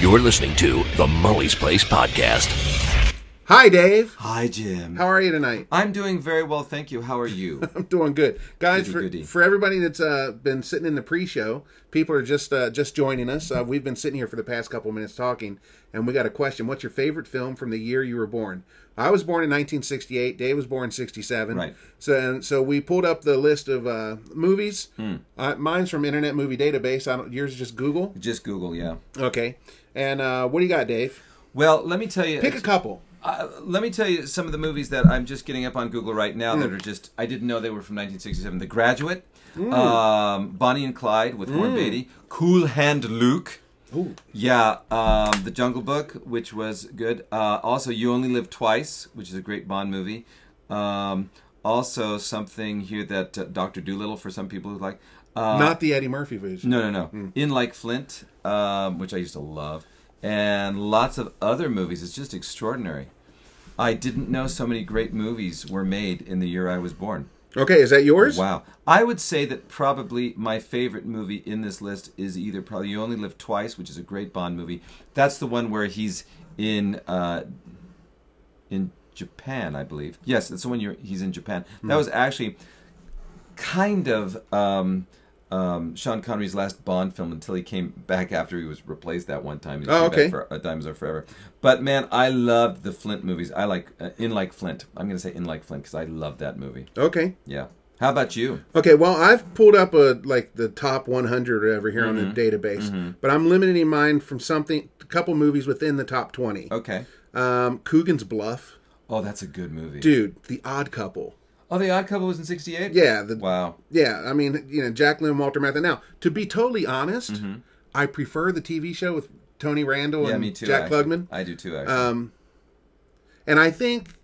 You're listening to the Mully's Place podcast. Hi, Dave. Hi, Jim. How are you tonight? I'm doing very well, thank you. How are you? I'm doing good, guys. Goody, for, goody. for everybody that's uh, been sitting in the pre-show, people are just uh, just joining us. Uh, we've been sitting here for the past couple minutes talking, and we got a question. What's your favorite film from the year you were born? I was born in 1968. Dave was born in 67. Right. So so we pulled up the list of uh, movies. Hmm. Uh, mine's from Internet Movie Database. I don't, yours is just Google. Just Google, yeah. Okay. And uh, what do you got, Dave? Well, let me tell you. Pick a couple. Uh, let me tell you some of the movies that I'm just getting up on Google right now Hmm. that are just I didn't know they were from 1967. The Graduate, Hmm. um, Bonnie and Clyde with Warren Beatty, Cool Hand Luke. Ooh. Yeah, um, The Jungle Book, which was good. Uh, also, You Only Live Twice, which is a great Bond movie. Um, also, something here that uh, Doctor Dolittle for some people who like. Uh, Not the Eddie Murphy version. No, no, no. In Like Flint, um, which I used to love, and lots of other movies. It's just extraordinary. I didn't know so many great movies were made in the year I was born. Okay, is that yours? Wow. I would say that probably my favorite movie in this list is either probably You Only Live Twice, which is a great Bond movie. That's the one where he's in uh, in Japan, I believe. Yes, that's the one you're, he's in Japan. Hmm. That was actually kind of um, um, Sean Connery's last Bond film until he came back after he was replaced that one time. He Oh, okay. For A Diamonds Are Forever. But man, I loved the Flint movies. I like uh, In Like Flint. I'm going to say In Like Flint because I love that movie. Okay. Yeah. How about you? Okay, well, I've pulled up a like the top 100 or whatever here on Mm-hmm. the database, but I'm limiting mine from something, a couple movies within the top 20. Okay. Um, Coogan's Bluff, Oh, that's a good movie. dude, The Odd Couple. Oh, The Odd Couple was in '68. Yeah, the, Wow. yeah. I mean, you know, Jacqueline Walter Matthau. Now, to be totally honest, Mm-hmm. I prefer the TV show with Tony Randall Yeah, and me too. Jack actually. Klugman. I do too. Actually. Um, and I think,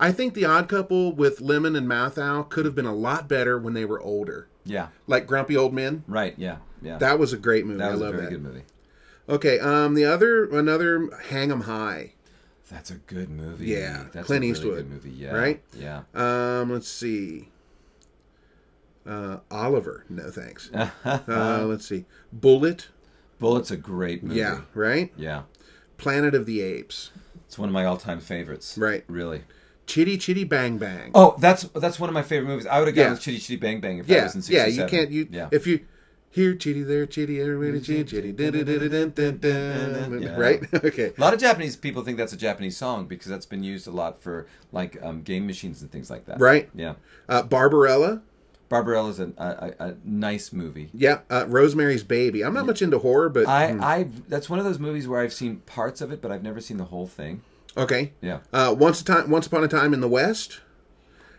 I think The Odd Couple with Lemmon and Matthau could have been a lot better when they were older, yeah. like Grumpy Old Men. Right. Yeah. Yeah. That was a great movie. That was I a love very that. good movie. Okay, um, the other another Hang 'Em High. That's a good movie. Yeah, That's Clint a really Eastwood, Good movie. Yeah. right? Yeah. Um, let's see. Uh, Oliver. No thanks. uh, let's see. Bullitt. Bullitt's a great movie. Yeah, right. Yeah. Planet of the Apes. It's one of my all-time favorites. Right. Really. Chitty Chitty Bang Bang. Oh, that's that's one of my favorite movies. I would have gone Yeah. with Chitty Chitty Bang Bang if that yeah, was in yeah. You can't. You Yeah. if you here Chitty there Chitty everybody chitty chitty dun, dun, dun, dun, dun, dun, Yeah. right. okay. a lot of Japanese people think that's a Japanese song because that's been used a lot for like um, game machines and things like that. Right. Yeah. Uh, Barbarella. Barbarella's a, a, a, a nice movie. Yeah. Uh, Rosemary's Baby. I'm not much into horror, but I, hmm. I that's one of those movies where I've seen parts of it, but I've never seen the whole thing. okay. Yeah, Uh, once a time, once upon a time in the West.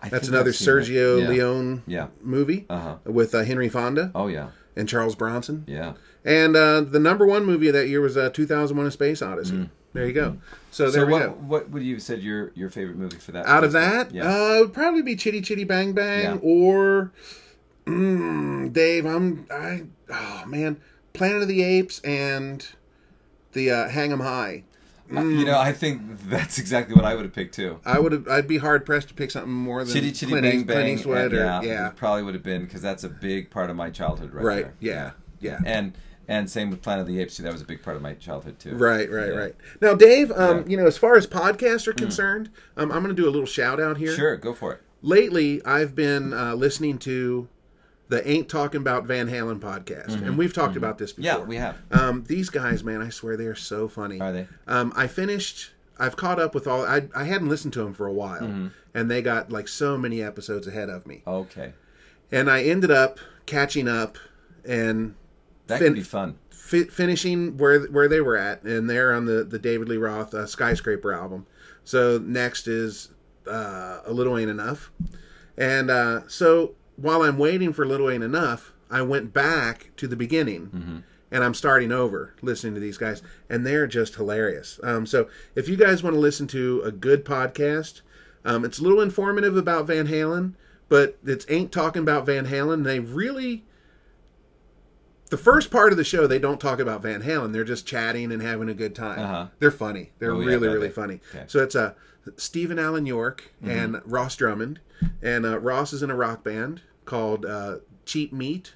I That's another I've seen that. Sergio yeah. Leone Yeah. movie Uh-huh. with uh, Henry Fonda Oh yeah, and Charles Bronson. yeah. And uh, the number one movie of that year was uh, 2001: A Space Odyssey. There you go. So there Mm. So we what go. what would you have said your your favorite movie for that? Out of that, yeah. uh, it would probably be Chitty Chitty Bang Bang Yeah. or mm, Dave. I'm I oh man, Planet of the Apes and the uh, Hang 'Em High. Uh, you know, I think that's exactly what I would have picked too. I would have. I'd be hard pressed to pick something more than Chitty Chitty Clint, Bang Bang. Clint Eastwood. or, yeah, yeah, it probably would have been because that's a big part of my childhood, right? Right, there. yeah, yeah. And and same with Planet of the Apes too. That was a big part of my childhood too. Right, right, Yeah. right. Now, Dave, um, Yeah. Mm. you know, as far as podcasts are concerned, um, I'm going to do a little shout out here. Sure, go for it. Lately, I've been uh, listening to the Ain't Talking About Van Halen podcast, and we've talked about this before. Mm-hmm. Yeah, we have. Um, these guys, man, I swear they are so funny. Are they? Um, I finished. I've caught up with all. I I hadn't listened to them for a while, Mm-hmm. and they got like so many episodes ahead of me, Okay, and I ended up catching up and that Fin- could be fun. fi- finishing where where they were at, and they're on the the David Lee Roth uh, Skyscraper album. So next is uh, a Little Ain't Enough, and uh, so while I'm waiting for Little Ain't Enough, I went back to the beginning. And I'm starting over listening to these guys, and they're just hilarious. Um, so, if you guys want to listen to a good podcast, um, it's a little informative about Van Halen, but it's ain't talking about Van Halen. They really the first part of the show they don't talk about Van Halen. They're just chatting and having a good time. Uh-huh. They're funny. They're Oh, yeah, really bet really they- funny. okay. So it's uh, Stephen Allen York Mm-hmm. and Ross Drummond, and uh, Ross is in a rock band called uh, Cheap Meat,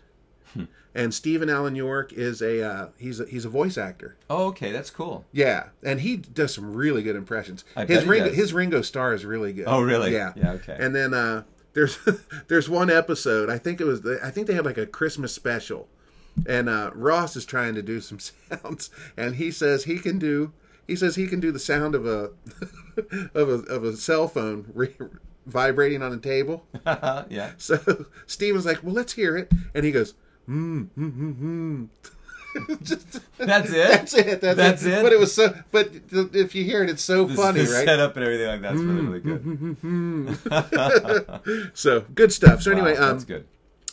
Hmm. and Stephen Allen York is a uh, he's a, he's a voice actor. Oh, okay, that's cool. Yeah, and he does some really good impressions. I his bet Ringo does. his Ringo Starr is really good. Oh, really? Yeah. Yeah, okay. And then uh, there's there's one episode. I think it was the, I think they had like a Christmas special, and uh, Ross is trying to do some sounds, and he says he can do he says he can do the sound of a of a of a cell phone vibrating on a table. yeah. So Steven's like, well, let's hear it, and he goes. Mm, mm, mm, mm. Just- That's it. that's it. That's, That's it. it? But it was so. But if you hear it, it's so funny, the right? setup and everything like that's really really good. So good stuff. So anyway, um, that's good.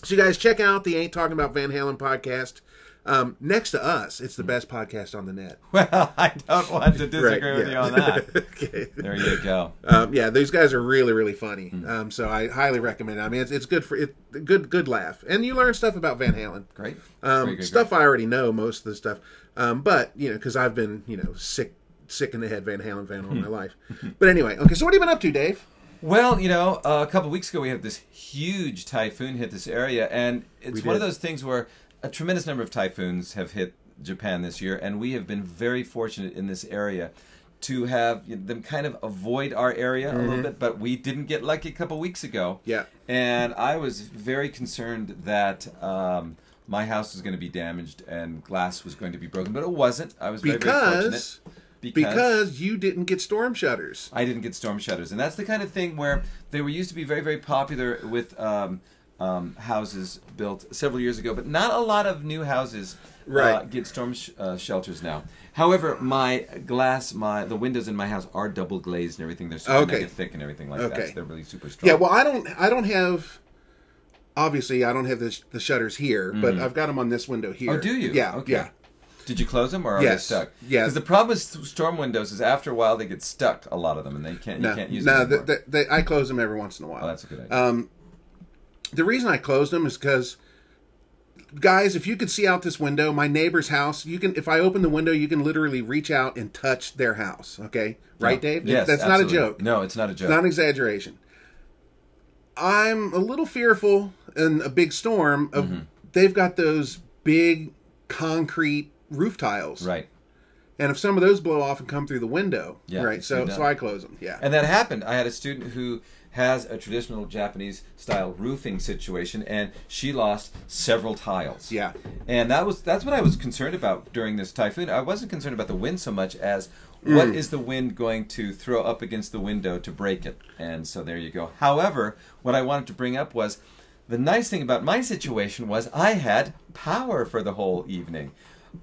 so you guys check out the Ain't Talking About Van Halen podcast. Um, next to us, it's the best podcast on the net. Well, I don't want to disagree Right, with you on that. okay. There you go. Um, yeah, these guys are really, really funny. Hmm. Um, so I highly recommend. it. I mean, it's, it's good for it. Good, good laugh, and you learn stuff about Van Halen. Great. Um, great, stuff great. I already know most of the stuff, um, but you know, because I've been you know sick, sick in the head Van Halen fan all my Hmm. life. But anyway, okay. So what have you been up to, Dave? Well, you know, uh, a couple weeks ago we had this huge typhoon hit this area, and it's We one of those things where a tremendous number of typhoons have hit Japan this year, and we have been very fortunate in this area to have them kind of avoid our area a little bit, but we didn't get lucky a couple weeks ago. Mm-hmm. Yeah. And I was very concerned that um, my house was going to be damaged and glass was going to be broken, but it wasn't. I was very, very Because fortunate. because you didn't get storm shutters. I didn't get storm shutters, and that's the kind of thing where they were used to be very, very popular with um, um, houses built several years ago, but not a lot of new houses uh, get storm sh- uh, shelters now. However, my glass, my the windows in my house are double glazed and everything. They're super Okay. mega thick and everything like that. So they're really super strong. Yeah, well, I don't. I don't have. Obviously, I don't have the, sh- the shutters here, but I've got them on this window here. Mm-hmm. Oh, do you? Yeah. Okay. Yeah. Did you close them or are Yes. they stuck? Yeah. Because the problem with storm windows is after a while they get stuck. A lot of them, and they can't. No, you can't use no. them The, anymore. the, the, I close them every once in a while. oh, that's a good idea. Um, the reason I closed them is because, guys, if you could see out this window, my neighbor's house, you can. If I open the window, you can literally reach out and touch their house. Okay, right, Dave? Yes, that's absolutely. not a joke. No, it's not a joke. Not an exaggeration. I'm a little fearful in a big storm of Mm-hmm. they've got those big concrete roof tiles. right. And if some of those blow off and come through the window, Yeah, right? So so I close them. Yeah. And that happened. I had a student who has a traditional Japanese style roofing situation, and she lost several tiles. Yeah. and that was that's what I was concerned about during this typhoon. I wasn't concerned about the wind so much as what Mm. is the wind going to throw up against the window to break it. And so there you go. However, what I wanted to bring up was the nice thing about my situation was I had power for the whole evening.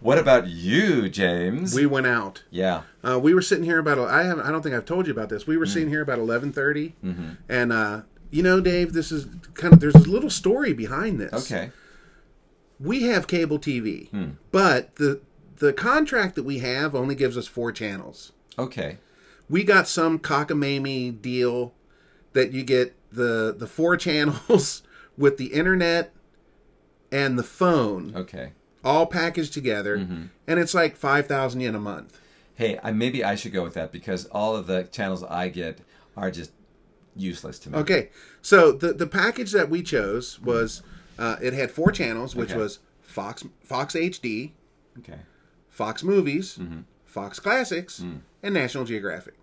What about you, James? we went out. yeah. Uh, we were sitting here about. I haven't. I don't think I've told you about this. We were Mm. sitting here about eleven Mm-hmm. and uh, you know, Dave, this is kind of. There's a little story behind this. Okay. We have cable TV, Hmm. but the the contract that we have only gives us four channels. Okay. We got some cockamamie deal that you get the the four channels with the internet and the phone Okay. All packaged together, Mm-hmm. and it's like five thousand yen a month. Hey, I, maybe I should go with that because all of the channels I get are just useless to me. Okay, so the the package that we chose was uh, it had four channels, which Okay. was Fox Fox HD, Okay. Fox Movies, Mm-hmm. Fox Classics, Mm. and National Geographic.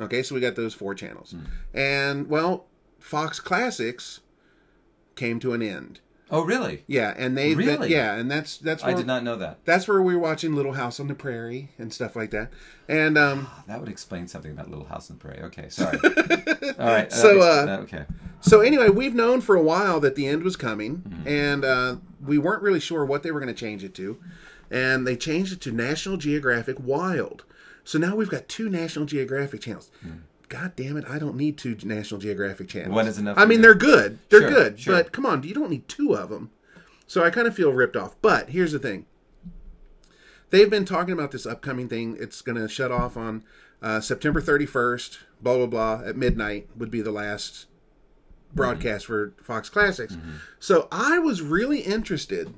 Okay, so we got those four channels, Mm. and well, Fox Classics came to an end. Oh, really? Yeah, and they that- Really? yeah, and that's that's I where, did not know that. that's where we were watching Little House on the Prairie and stuff like that, and um, That would explain something about Little House on the Prairie. Okay, sorry. all right. So, uh, that- okay. So anyway, we've known for a while that the end was coming, Mm-hmm. and uh, we weren't really sure what they were going to change it to, and they changed it to National Geographic Wild. So now we've got two National Geographic channels. God damn it! I don't need two National Geographic channels. One is enough I mean, they're good. They're Sure, good, sure. but come on, you don't need two of them. So I kind of feel ripped off. But here's the thing: they've been talking about this upcoming thing. It's going to shut off on uh, September 31st. Blah blah blah. At midnight would be the last broadcast for Fox Classics. Mm-hmm. So I was really interested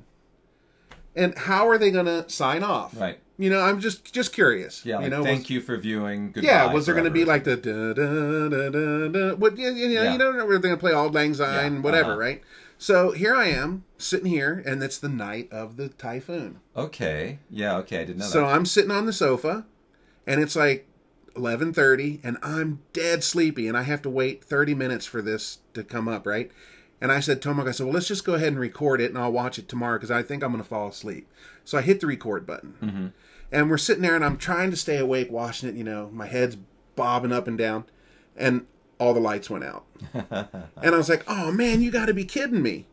in how are they going to sign off. Right. You know, I'm just just curious. Yeah. You like, know, thank was, you for viewing. Goodbye. yeah, was there going to be like the da da da da da? What? Yeah, you know, Yeah. you know, they're going to play Auld Lang Syne, Yeah, whatever, uh-huh. right? So here I am sitting here, and it's the night of the typhoon. Okay. Yeah. Okay. I didn't know that. So that. I'm sitting on the sofa, and it's like 11:30, and I'm dead sleepy, and I have to wait 30 minutes for this to come up, right? And I said to Tomok, I said, well, let's just go ahead and record it, and I'll watch it tomorrow because I think I'm going to fall asleep. So I hit the record button, and we're sitting there, and I'm trying to stay awake, watching it. You know, my head's bobbing up and down, and all the lights went out, and I was like, oh man, you got to be kidding me.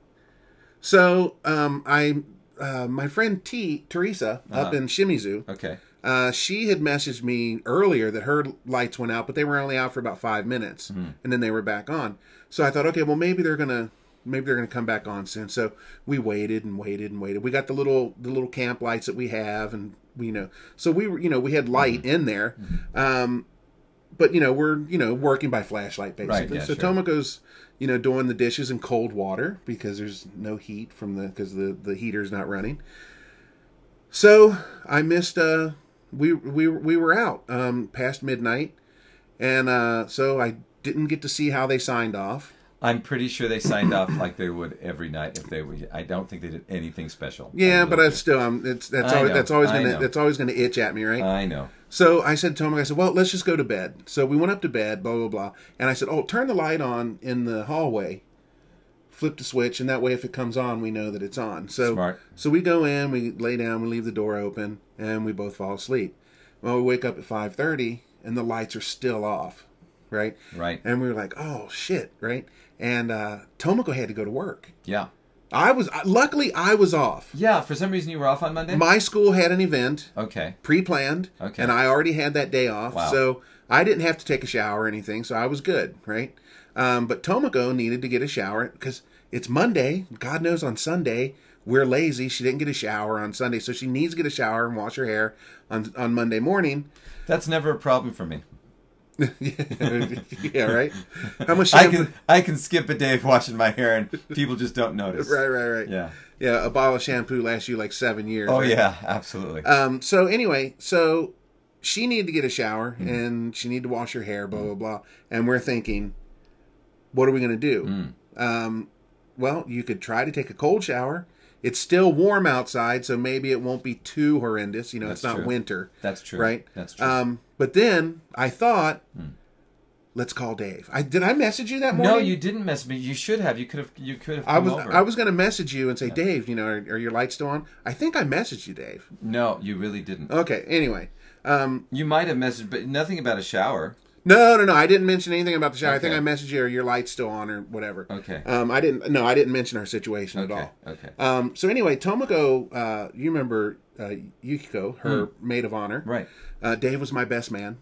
So um, I, uh, my friend T Teresa up Uh-huh. in Shimizu, Okay. Uh, she had messaged me earlier that her lights went out, but they were only out for about five minutes, and then they were back on. So I thought, okay, well maybe they're gonna maybe they're gonna come back on soon. So we waited and waited and waited. We got the little the little camp lights that we have, and we you know so we were you know we had light in there, um, but you know we're you know working by flashlight basically. yeah, so sure. Tomoko's you know doing the dishes in cold water because there's no heat from the because the the heater's not running. So I missed. Uh, we we we were out um, past midnight, and uh, so I didn't get to see how they signed off. I'm pretty sure they signed off like they would every night if they were. I don't think they did anything special. Yeah, I but I still um, it's that's I always, know, that's always I gonna know. that's always gonna itch at me, right? I know. So I said to him, I said, well, let's just go to bed. So we went up to bed, blah, blah, blah. And I said, oh, turn the light on in the hallway. Flip the switch, and that way if it comes on, we know that it's on. So, Smart. so we go in, we lay down, we leave the door open, and we both fall asleep. Well, we wake up at 5.30, and the lights are still off, right? Right. And we were like, oh, shit, right? And uh, Tomoko had to go to work. Yeah. I was, luckily, I was off. Yeah. For some reason, you were off on Monday. My school had an event okay. pre-planned Okay. and i already had that day off Wow. so i didn't have to take a shower or anything so i was good right um, but tomoko needed to get a shower because it's monday god knows on sunday we're lazy she didn't get a shower on sunday so she needs to get a shower and wash her hair on, on monday morning That's never a problem for me. yeah right how much I can I can skip a day of washing my hair and people just don't notice. right right right Yeah. yeah a bottle of shampoo lasts you like seven years Oh right? yeah, absolutely. Um, so anyway, so she needed to get a shower and she needed to wash her hair, blah blah blah. And we're thinking, what are we gonna do? Um, well, you could try to take a cold shower. It's still warm outside, so maybe it won't be too horrendous. You know, it's not true. winter, That's true. right? That's true. Um, but then I thought, let's call Dave. I did I message you that morning? no, you didn't mess me. You should have. You could have. You could have. I was over. I was going to message you and say, Dave, you know, are, are your lights still on? I think I messaged you, Dave. No, you really didn't. Okay. Anyway, um, You might have messaged, but nothing about a shower. No, no, no. I didn't mention anything about the shower. I think I messaged you or your light's still on or whatever. Okay. Um, I didn't. No, I didn't mention our situation at all. Okay. Um, so anyway, Tomoko, uh, you remember uh, Yukiko, her maid of honor. Hmm. Right. Uh, Dave was my best man,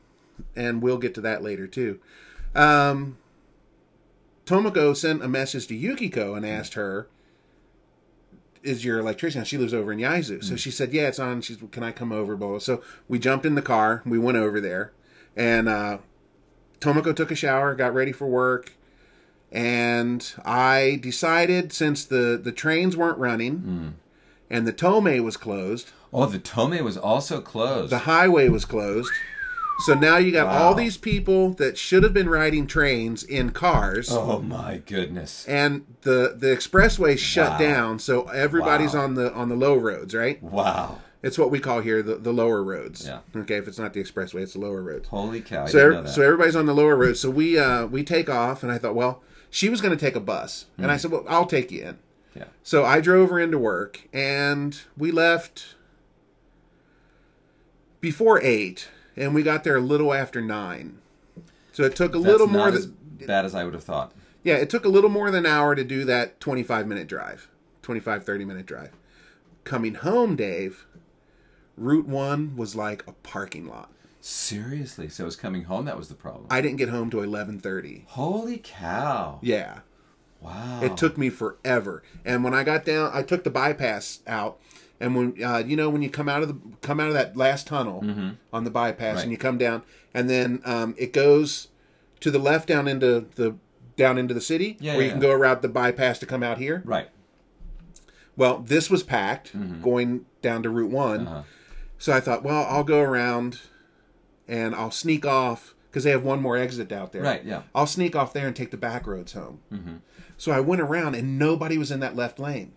and we'll get to that later too. Um, Tomoko sent a message to Yukiko and asked her, "Is your electrician?" She lives over in Yaizu, Hmm. so she said, "Yeah, it's on." She's, "Can I come over?" Blah. blah. So we jumped in the car, we went over there, and uh, Tomoko took a shower, got ready for work, and I decided since the the trains weren't running Hmm. and the Tomei was closed, Oh, the Tomei was also closed. the highway was closed. So now you got all these people that should have been riding trains in cars. oh my goodness. And the the expressway shut Wow. down, so everybody's Wow. on the on the low roads, right? Wow. It's what we call here the, the lower roads. Yeah. Okay, if it's not the expressway, it's the lower roads. Holy cow! So didn't ev- know that. so everybody's on the lower road. So we uh, we take off, and I thought, well, she was going to take a bus, and I said, well, I'll take you in. Yeah. So I drove her into work, and we left before eight, and we got there a little after nine. So it took a That's little not more as than bad as I would have thought. yeah, it took a little more than an hour to do that 25 minute drive, 25 30 minute drive. Coming home, Dave, Route 1 was like a parking lot. Seriously, so it was coming home. That was the problem. I didn't get home till 11:30. Holy cow! Yeah. Wow. It took me forever. And when I got down, I took the bypass out. And when uh, you know when you come out of the come out of that last tunnel on the bypass, Mm-hmm. Right. and you come down, and then um, it goes to the left down into the down into the city, Yeah, where you can yeah. go around the bypass to come out here. right. Well, this was packed going down to Route One, Uh-huh. So I thought, well, I'll go around and I'll sneak off because they have one more exit out there. Right, yeah. I'll sneak off there and take the back roads home. Mm-hmm. So I went around and nobody was in that left lane.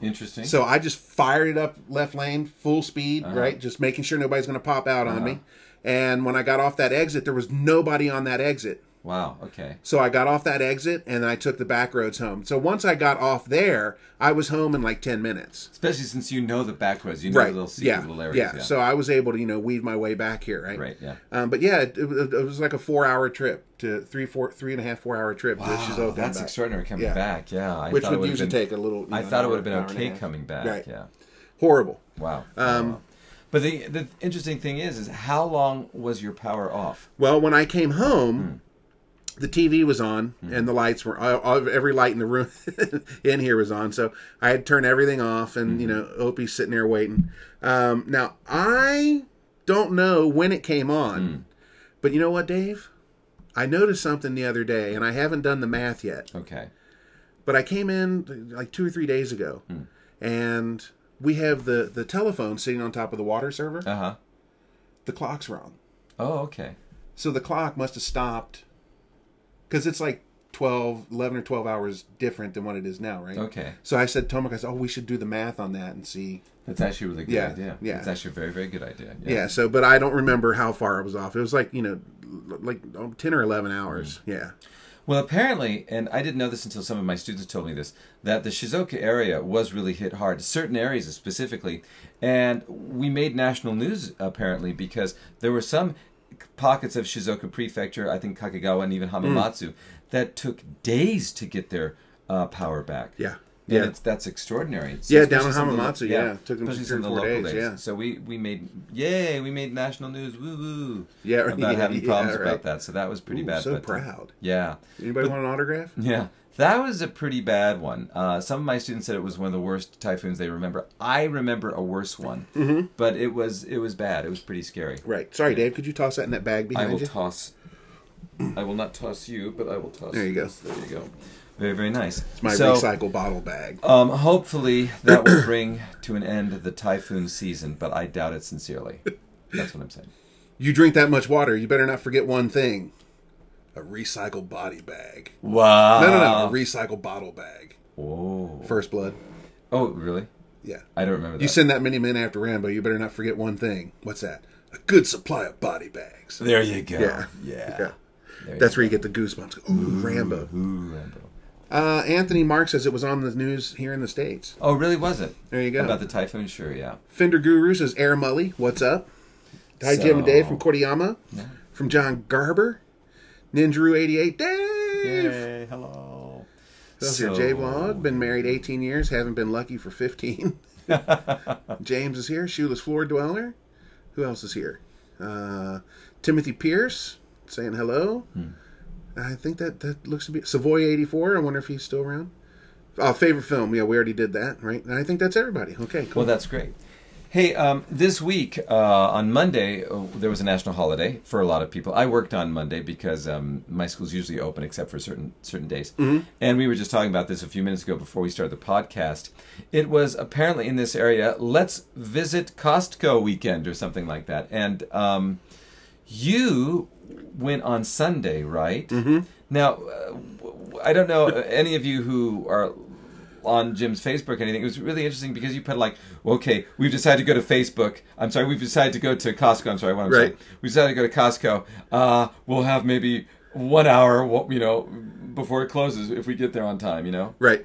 Interesting. So I just fired it up left lane, full speed, Uh-huh. right? Just making sure nobody's going to pop out on me. And when I got off that exit, there was nobody on that exit. Wow. Okay. So I got off that exit and I took the back roads home. So once I got off there, I was home in like 10 minutes. Especially since you know the back roads, you know the little secret yeah. little areas. yeah. Yeah. So I was able to, you know, weave my way back here, right? Right, yeah. Um, but yeah, it, it, was- it was like a four hour trip to three, four, three and a half, four hour trip Wow, that's extraordinary coming Yeah. back. Yeah, I Which would usually been- take a little. I know, thought it would have been hour and a okay coming back. Right. Yeah. Horrible. Wow. Um, Wow. But the the interesting thing is, is how long was your power off? Well, when I came home, Hmm. The TV was on and the lights were all, every light in the room in here was on. So I had turned everything off, and you Hmm. know, Opie's sitting there waiting. Um, now I don't know when it came on, Hmm. but you know what, Dave? I noticed something the other day, and I haven't done the math yet. Okay. But I came in like two or three days ago, Hmm. and we have the the telephone sitting on top of the water server. Uh huh. The clock's wrong. Oh, okay. So the clock must have stopped because it's like 12, 11 or 12 hours different than what it is now, right? Okay. So I said, Tomek, I said, oh, we should do the math on that and see. That's actually a really good Yeah, idea. yeah. It's actually a very, very good idea. Yeah. so, but I don't remember how far it was off. It was like, you know, like oh, 10 or 11 hours. Hmm. Yeah. Well, apparently, and I didn't know this until some of my students told me this, that the Shizuoka area was really hit hard, certain areas specifically. And we made national news, apparently, because there were some pockets of Shizuoka Prefecture, I think Kakegawa and even Hamamatsu, that took days to get their uh, power back. Yeah. And Yeah. it's, that's extraordinary. It's- Yeah, down in of the- Hamamatsu, yeah. Took them three some or the four local days, days. yeah. So we, we made, yay, we made national news, woo woo, Yeah, about yeah, having yeah, problems right. about that. So that was pretty Ooh, bad. so but, uh, proud. yeah. Anybody want an autograph? Yeah, that was a pretty bad one. Uh, some of my students said it was one of the worst typhoons they remember. I remember a worse one, Mm-hmm. but it was it was bad. It was pretty scary. Right. Sorry, Dave. Could you toss that in that bag behind you? I will you? toss. I will not toss you, but I will toss. There you go. this. There you go. Very very nice. it's my so, recycle bottle bag. Um, hopefully that will bring to an end the typhoon season, but I doubt it sincerely. That's what I'm saying. You drink that much water, you better not forget one thing a recycled body bag. Wow. No, no, no. A recycled bottle bag. Whoa. First blood. Oh, really? Yeah. I don't remember that. You send that many men after Rambo, you better not forget one thing. What's that? A good supply of body bags. there you go. Yeah. Yeah. Yeah. There you That's where you get the goosebumps. Ooh, Rambo. Ooh, Rambo. Uh, Anthony Mark says it was on the news here in the States. Oh, really? Was it? There you go. About the typhoon? Sure, yeah. Fender Guru says Air Mully, what's up? Hi, Jim and Dave from Koriyama. From John Garber. Ninjaru88. Dave! hello. Who's here? J Vlog. Been married 18 years. Haven't been lucky for 15. James is here. Shoeless Floor Dweller. Who else is here? Uh, Timothy Pierce saying hello. Hmm. I think that that looks to be Savoy 84. I wonder if he's still around. Oh, favorite film. Yeah, we already did that, right? And I think that's everybody. Okay, cool. Well, that's great. Hey, um, this week uh, on Monday uh, there was a national holiday for a lot of people. I worked on Monday because um, my school's usually open except for certain certain days. And we were just talking about this a few minutes ago before we started the podcast. It was apparently in this area. Let's visit Costco weekend or something like that. And um, you went on Sunday, right? Mm-hmm. Now, uh, I don't know uh, any of you who are on Jim's Facebook anything. It was really interesting because you put like, okay, we've decided to go to Facebook. I'm sorry, we've decided to go to Costco. I'm sorry, what I'm Right. saying. We decided to go to Costco. Uh, we'll have maybe one hour, you know, before it closes if we get there on time. You know, right.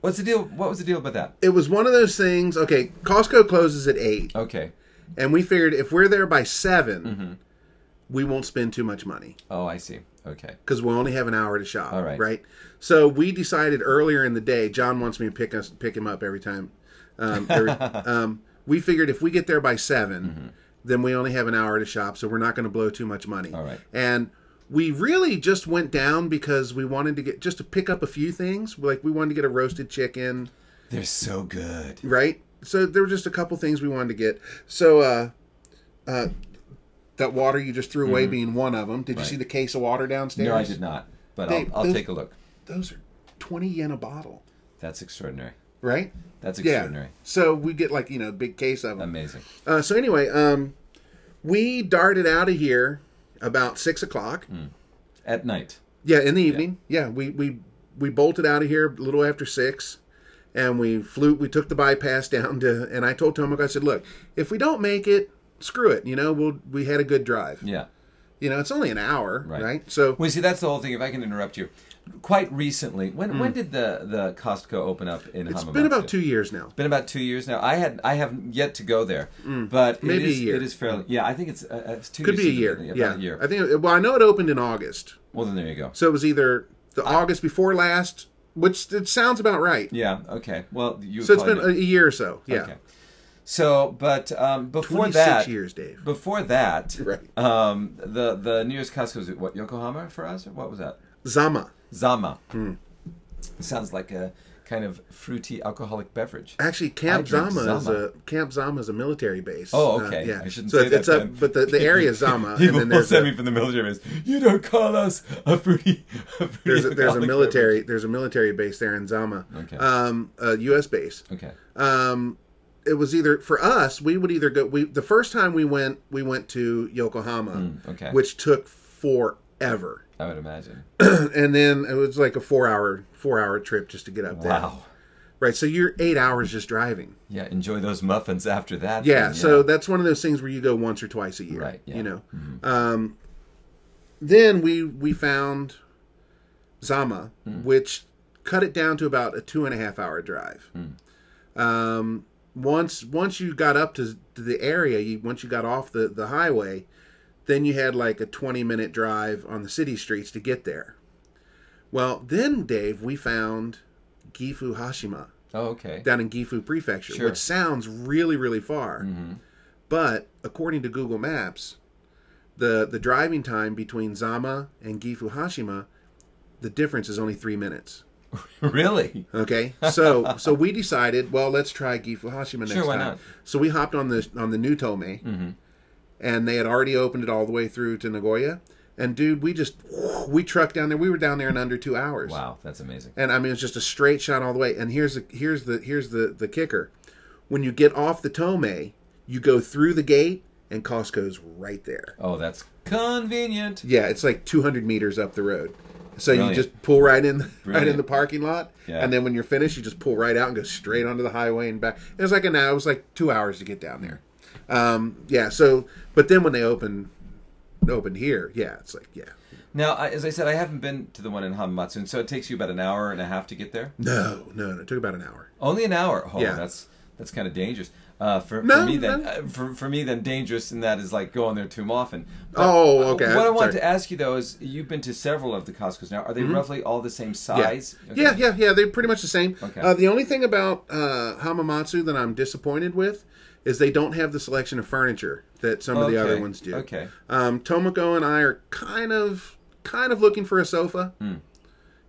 what's the deal? What was the deal about that? It was one of those things. Okay, Costco closes at 8. Okay. And we figured if we're there by 7, Mm-hmm. we won't spend too much money. Oh, I see. Okay. because we'll only have an hour to shop. All right. Right. So we decided earlier in the day. John wants me to pick us pick him up every time. Um, every- um, we figured if we get there by 7 Mm-hmm. then we only have an hour to shop, so we're not going to blow too much money. All right. And we really just went down because we wanted to get just to pick up a few things. Like we wanted to get a roasted chicken, They're so good. right? So there were just a couple things we wanted to get. So uh, uh, that water you just threw away being one of them. Did you Mm-hmm. See the case of water downstairs? No, I did not. But Dave, I'll, I'll those- take a look. those are 20 yen a bottle, That's extraordinary. right? That's Yeah. extraordinary. So we get like, you know, a big case of them. Amazing. Uh, so anyway, um, we darted out of here about six o'clock. At night. Yeah, in the evening. Yeah, we we we bolted out of here a little after six, and we flew. We took the bypass down to, and I told Tomoko, I said, "Look, if we don't make it, screw it. You know, we'll we had a good drive. Yeah. You know, it's only an hour, Right. right? So Well, see, that's the whole thing. If I can interrupt you, quite recently, when when did the the Costco open up in it's Hamamatsu? been about two years now. Been about two years now. I had I haven't yet to go there, but Hmm. Maybe it a year. It is fairly. Yeah, I think it's uh, it's two. Could be a year. About Yeah, a year. I think. Well, I know it opened in August, well, then there you go. so it was either the August before last, which it sounds about right. Yeah. Okay. Well, you. So it's been a, a year or so. Yeah, Okay. So, but um, before that, years, Dave. before that, Right. um, the the nearest Costco was what Yokohama for us, or what was that? Zama. Zama. Hmm. Sounds like a kind of fruity alcoholic beverage. Actually, Camp drink Zama, is a Camp Zama is a military base. Oh, Uh, okay. yeah, I shouldn't so say it's, that. it's up, but the, the area is Zama, People and then will there's send a, me from the military base. You don't call us a fruity. A fruity there's a, there's a military there's a military base there in Zama. Okay. Um, a U.S. base. Okay. Um, it was either for us. We would either go. We the first time we went, we went to Yokohama, Mm, okay. which took forever, I would imagine. and then it was like a four hour four hour trip just to get up there. Wow. Right. So you're eight hours just driving. Yeah. Enjoy those muffins after that. Yeah, then, so that's one of those things where you go once or twice a year. Right, yeah. You know. Um, then we we found Zama, which cut it down to about a two and a half hour drive. Um, once once you got up to, to the area, you once you got off the, the highway, then you had like a twenty minute drive on the city streets to get there. Well, then Dave, we found Gifu Hashima Oh, okay. down in Gifu Prefecture, Sure. which sounds really, really far. Mm-hmm. But according to Google Maps, the the driving time between Zama and Gifu Hashima, the difference is only three minutes. really? Okay, so so we decided, well, let's try Gifu Hashima next Sure, why time. not? So we hopped on the on the new Tomei, mm-hmm. and they had already opened it all the way through to Nagoya. And dude, we just we trucked down there. We were down there in under two hours. Wow, that's amazing. And I mean, it's just a straight shot all the way. And here's the here's the here's the the kicker: when you get off the Tomei, you go through the gate, and Costco's right there. Oh, that's convenient. Yeah, it's like 200 meters up the road. So you just pull right in, right in the parking lot, Yeah. and then when you're finished, you just pull right out and go straight onto the highway and back. It was like an hour. It was like two hours to get down there. Um, yeah. So, but then when they open, open here, yeah, it's like yeah. Now, I- as I said, I haven't been to the one in Hamamatsu, and so it takes you about an hour and a half to get there. No, no, no. It took about an hour. Only an hour. Oh, Yeah. that's that's kind of dangerous. Uh, for, No, for me, then no. uh, for, for me, then dangerous, and that is like going there too often. Oh, uh, okay, What I wanted sorry. to ask you though is, you've been to several of the Costco's now. Are they roughly all the same Mm-hmm. Yeah. size? Okay. Yeah, yeah, yeah. They're pretty much the same. Okay. Uh, the only thing about uh, Hamamatsu that I'm disappointed with is they don't have the selection of furniture that some of the other ones do. okay. Um, Tomoko and I are kind of kind of looking for a sofa. Hmm.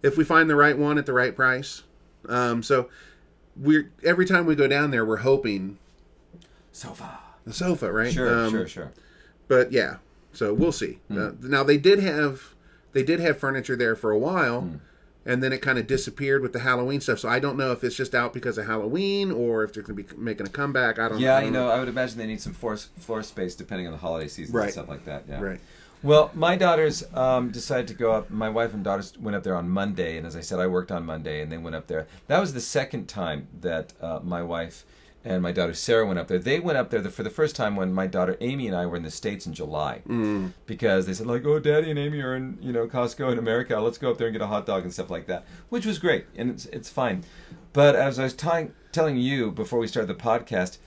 If we find the right one at the right price. Um, so we're every time we go down there, we're hoping Sofa. The sofa, right? Sure, Um, sure, sure. But yeah, so we'll see. Hmm. Uh, now they did have they did have furniture there for a while, Hmm. and then it kind of disappeared with the Halloween stuff. So I don't know if it's just out because of Halloween or if they're going to be making a comeback. I don't. Yeah, I you don't know, I would imagine they need some floor, floor space depending on the holiday season and stuff like that. Yeah. Right. Well, my daughters um, decided to go up. My wife and daughters went up there on Monday, and as I said, I worked on Monday, and they went up there. That was the second time that uh, my wife and my daughter Sarah went up there. They went up there the, for the first time when my daughter Amy and I were in the states in July, Mm. because they said like, "Oh, Daddy and Amy are in you know Costco in America. Let's go up there and get a hot dog and stuff like that," which was great, and it's it's fine. But as I was telling telling you before we started the podcast,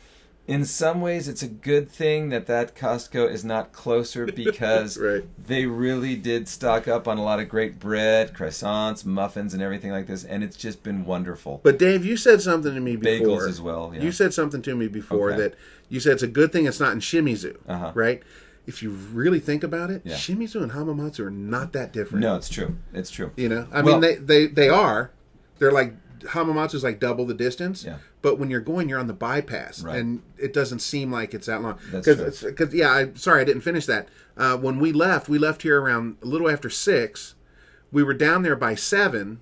in some ways it's a good thing that that Costco is not closer because Right. they really did stock up on a lot of great bread, croissants, muffins, and everything like this, and it's just been wonderful. But Dave, you said something to me before. Bagels as well. Yeah. You said something to me before Okay. that you said it's a good thing it's not in Shimizu, Uh-huh. right? If you really think about it, Yeah. Shimizu and Hamamatsu are not that different. no, it's true. It's true. You know, I Well- mean, they, they they are. They're like Hamamatsu's like double the distance. Yeah. But when you're going, you're on the bypass, Right. and it doesn't seem like it's that long. That's Cause. Because yeah, I sorry I didn't finish that. Uh, when we left, we left here around a little after six. We were down there by seven,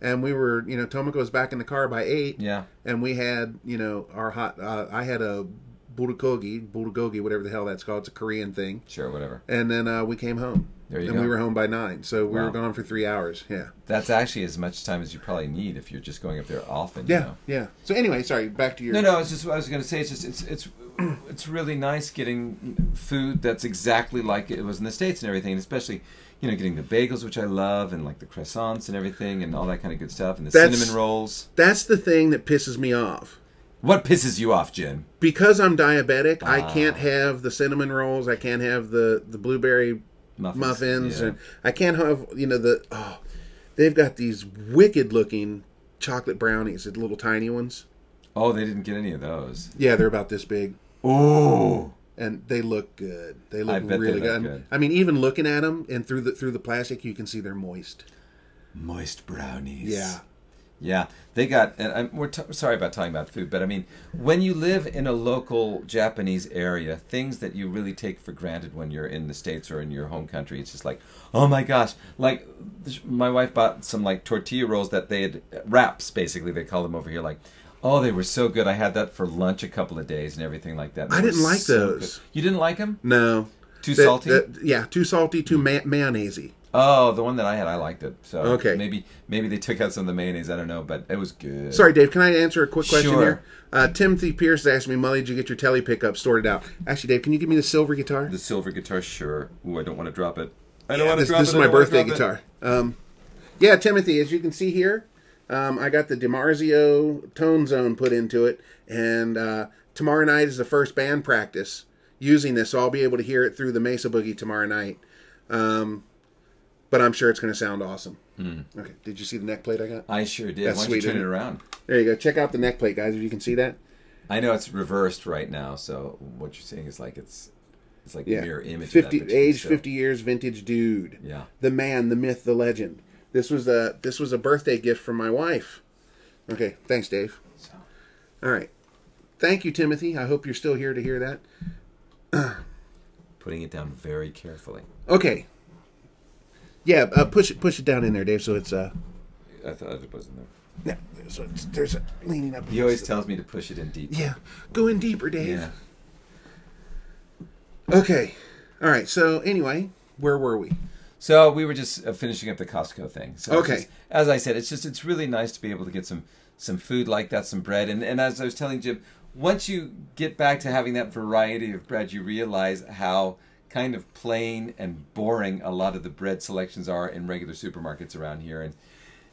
and we were you know Tomoko was back in the car by eight. Yeah. And we had you know our hot. Uh, I had a bulgogi, bulgogi, whatever the hell that's called. It's a Korean thing. Sure, whatever. And then uh, we came home. There you and go. we were home by nine, so we Wow. were gone for three hours. Yeah, That's actually as much time as you probably need if you're just going up there often. you yeah, know? yeah. So anyway, sorry. Back to your. No, no. It's just I was going to say. It's just it's it's it's really nice getting food that's exactly like it was in the states and everything, and especially you know getting the bagels, which I love, and like the croissants and everything, and all that kind of good stuff, and the That's- cinnamon rolls. That's the thing that pisses me off. What pisses you off, Jim? Because I'm diabetic, I Ah. can't have the cinnamon rolls. I can't have the the blueberry Muffins. muffins, Yeah. and I can't have you know the oh, they've got these wicked looking chocolate brownies, the little tiny ones. Oh, they didn't get any of those. Yeah, they're about this big, Oh, and they look good. They look bet they really look good. good. I mean, even looking at them and through the through the plastic, you can see they're moist. moist brownies. Yeah, Yeah, they got. And I'm, we're t- sorry about talking about food, but I mean, when you live in a local Japanese area, things that you really take for granted when you're in the states or in your home country, it's just like, oh my gosh! Like, my wife bought some like tortilla rolls that they had uh, wraps, basically they call them over here. Like, oh, they were so good. I had that for lunch a couple of days and everything like that. I didn't like so those. good. You didn't like them? no, Too That- salty? that- yeah, too salty, too ma- mayonnaisey. Oh, the one that I had, I liked it. So Okay. maybe maybe they took out some of the mayonnaise. I don't know, but it was good. Sorry, Dave. Can I answer a quick question Sure. here? Uh, Timothy Pierce asked me, "Mully, did you get your Tele pickup sorted out?" Actually, Dave, can you give me the silver guitar? The silver guitar, sure. Ooh, I don't want to drop it. I don't want to this, it. this is my birthday guitar. Um, yeah, Timothy, as you can see here, um, I got the DiMarzio tone zone put into it, and uh, tomorrow night is the first band practice using this, so I'll be able to hear it through the Mesa Boogie tomorrow night. Um, but I'm sure it's going to sound awesome. Hmm. Okay, did you see the neck plate I got? I sure did. That's Why don't sweet, you turn it around? There you go. Check out the neck plate, guys. If you can see that. I know it's reversed right now, so what you're saying is like it's it's like Yeah, mirror image. fifty age, fifty years, vintage dude. Yeah. the man, the myth, the legend. This was a this was a birthday gift from my wife. Okay, thanks, Dave. So, All right, thank you, Timothy. I hope you're still here to hear that. putting it down very carefully. Okay. Yeah, uh, push it push it down in there, Dave. So it's uh, I thought it wasn't there. yeah, so it's, there's a leaning up. He always tells me to push it in deep. Yeah, go in deeper, Dave. Yeah. Okay. All right. So anyway, where were we? So we were just uh, finishing up the Costco thing. So Okay. just- as I said, it's just it's really nice to be able to get some some food like that, some bread, and and as I was telling Jim, once you get back to having that variety of bread, you realize how kind of plain and boring a lot of the bread selections are in regular supermarkets around here, and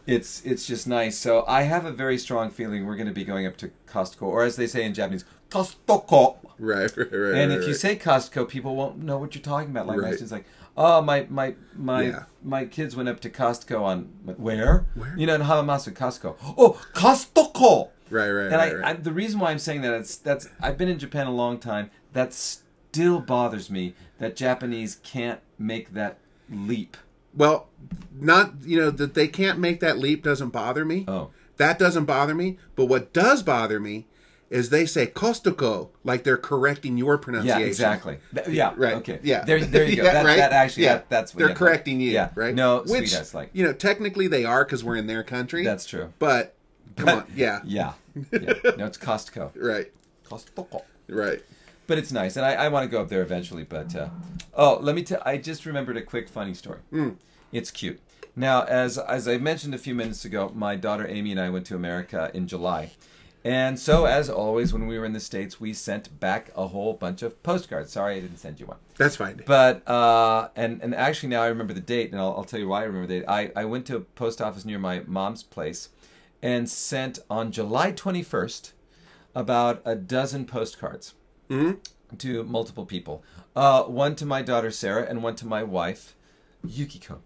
it's it's just nice. So I have a very strong feeling we're going to be going up to Costco, or as they say in Japanese, Costco. Right. Right. right And right, if you right. say Costco, people won't know what you're talking about. Like Right. it's like, oh my my my Yeah. my kids went up to Costco on where? Where? You know, in Hamamatsu, Costco. Oh, Costco. right, right, And right, I, right. I, the reason why I'm saying that it's that's I've been in Japan a long time. That still bothers me that Japanese can't make that leap. Well, not you know that they can't make that leap doesn't bother me. Oh. That doesn't bother me. But what does bother me is they say Costco like they're correcting your pronunciation. Yeah, exactly. Th- yeah, Right. Okay. Yeah. There, there you go. Yeah, that, right? that actually, Yeah. that, that's what they're correcting you. Yeah. Right. No, Which sweet, like you know technically they are because we're in their country. that's true. But come on. Yeah. Yeah. yeah. No, it's Costco. Right. Costco. Right. But it's nice, and I, I want to go up there eventually. But uh, oh, let me tell. I just remembered a quick funny story. It's cute. Now, as as I mentioned a few minutes ago, my daughter Amy and I went to America in July, and so as always, when we were in the states, we sent back a whole bunch of postcards. Sorry, I didn't send you one. That's fine. But uh, and and actually now I remember the date, and I'll, I'll tell you why I remember the date. I, I went to a post office near my mom's place, and sent on July twenty first about a dozen postcards to multiple people. Uh, one to my daughter Sarah, and one to my wife Yukiko.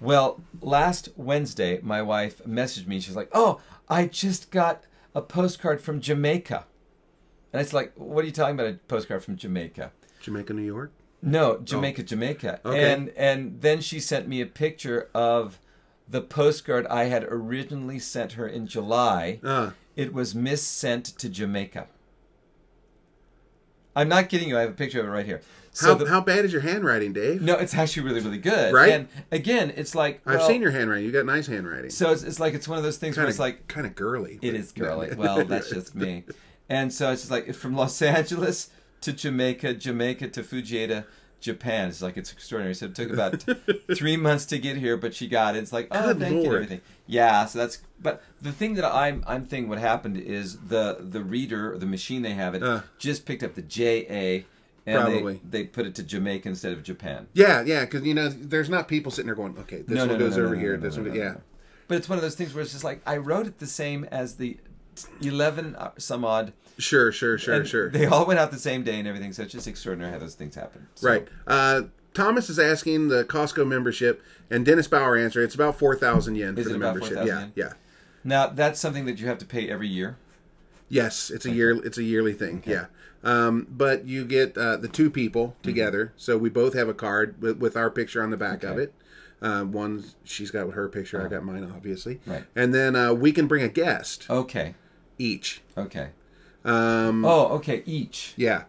Well, last Wednesday, my wife messaged me. She's like, "Oh, I just got a postcard from Jamaica," and it's like, "What are you talking about? A postcard from Jamaica?" Jamaica, New York. No, Jamaica, Jamaica. Okay. And and then she sent me a picture of the postcard I had originally sent her in July. Uh, It was missent to Jamaica. I'm not kidding you. I have a picture of it right here. So how, the, how bad is your handwriting, Dave? no, it's actually really, really good. Right? And again, it's like I've seen your handwriting. You got nice handwriting. So it's, it's like it's one of those things kind where it's like kind of girly. It is girly. Well, that's just me. And so it's just like from Los Angeles to Jamaica, Jamaica to Fujieda, Japan. It's like it's extraordinary. So it took about three months to get here, but she got it. It's like oh, Good thank you, everything. Yeah, so that's. But the thing that I'm I'm thinking what happened is the the reader, or the machine they have it, Uh. just picked up the J A, and Probably. they they put it to Jamaica instead of Japan. Yeah, yeah, because you know, there's not people sitting there going, okay, this No, one no, goes no, over here, no, this no, one, yeah. But it's one of those things where it's just like I wrote it the same as the eleven uh, some odd. Sure, sure, sure, and sure. They all went out the same day and everything, so it's just extraordinary how those things happen. So- Right. Uh, Thomas is asking the Costco membership, and Dennis Bauer answered it's about four thousand yen Is for the membership. 4,000 Yeah, yen? yeah. Now that's something that you have to pay every year. Yes, it's a year. It's a yearly thing. Yeah. Um, but you get uh, the two people Mm-hmm. together, so we both have a card with, with our picture on the back of it. Uh, one, she's got her picture. I got mine, obviously. Right. And then uh, we can bring a guest Okay. each. Okay. Um, Oh, okay. Each. Yeah.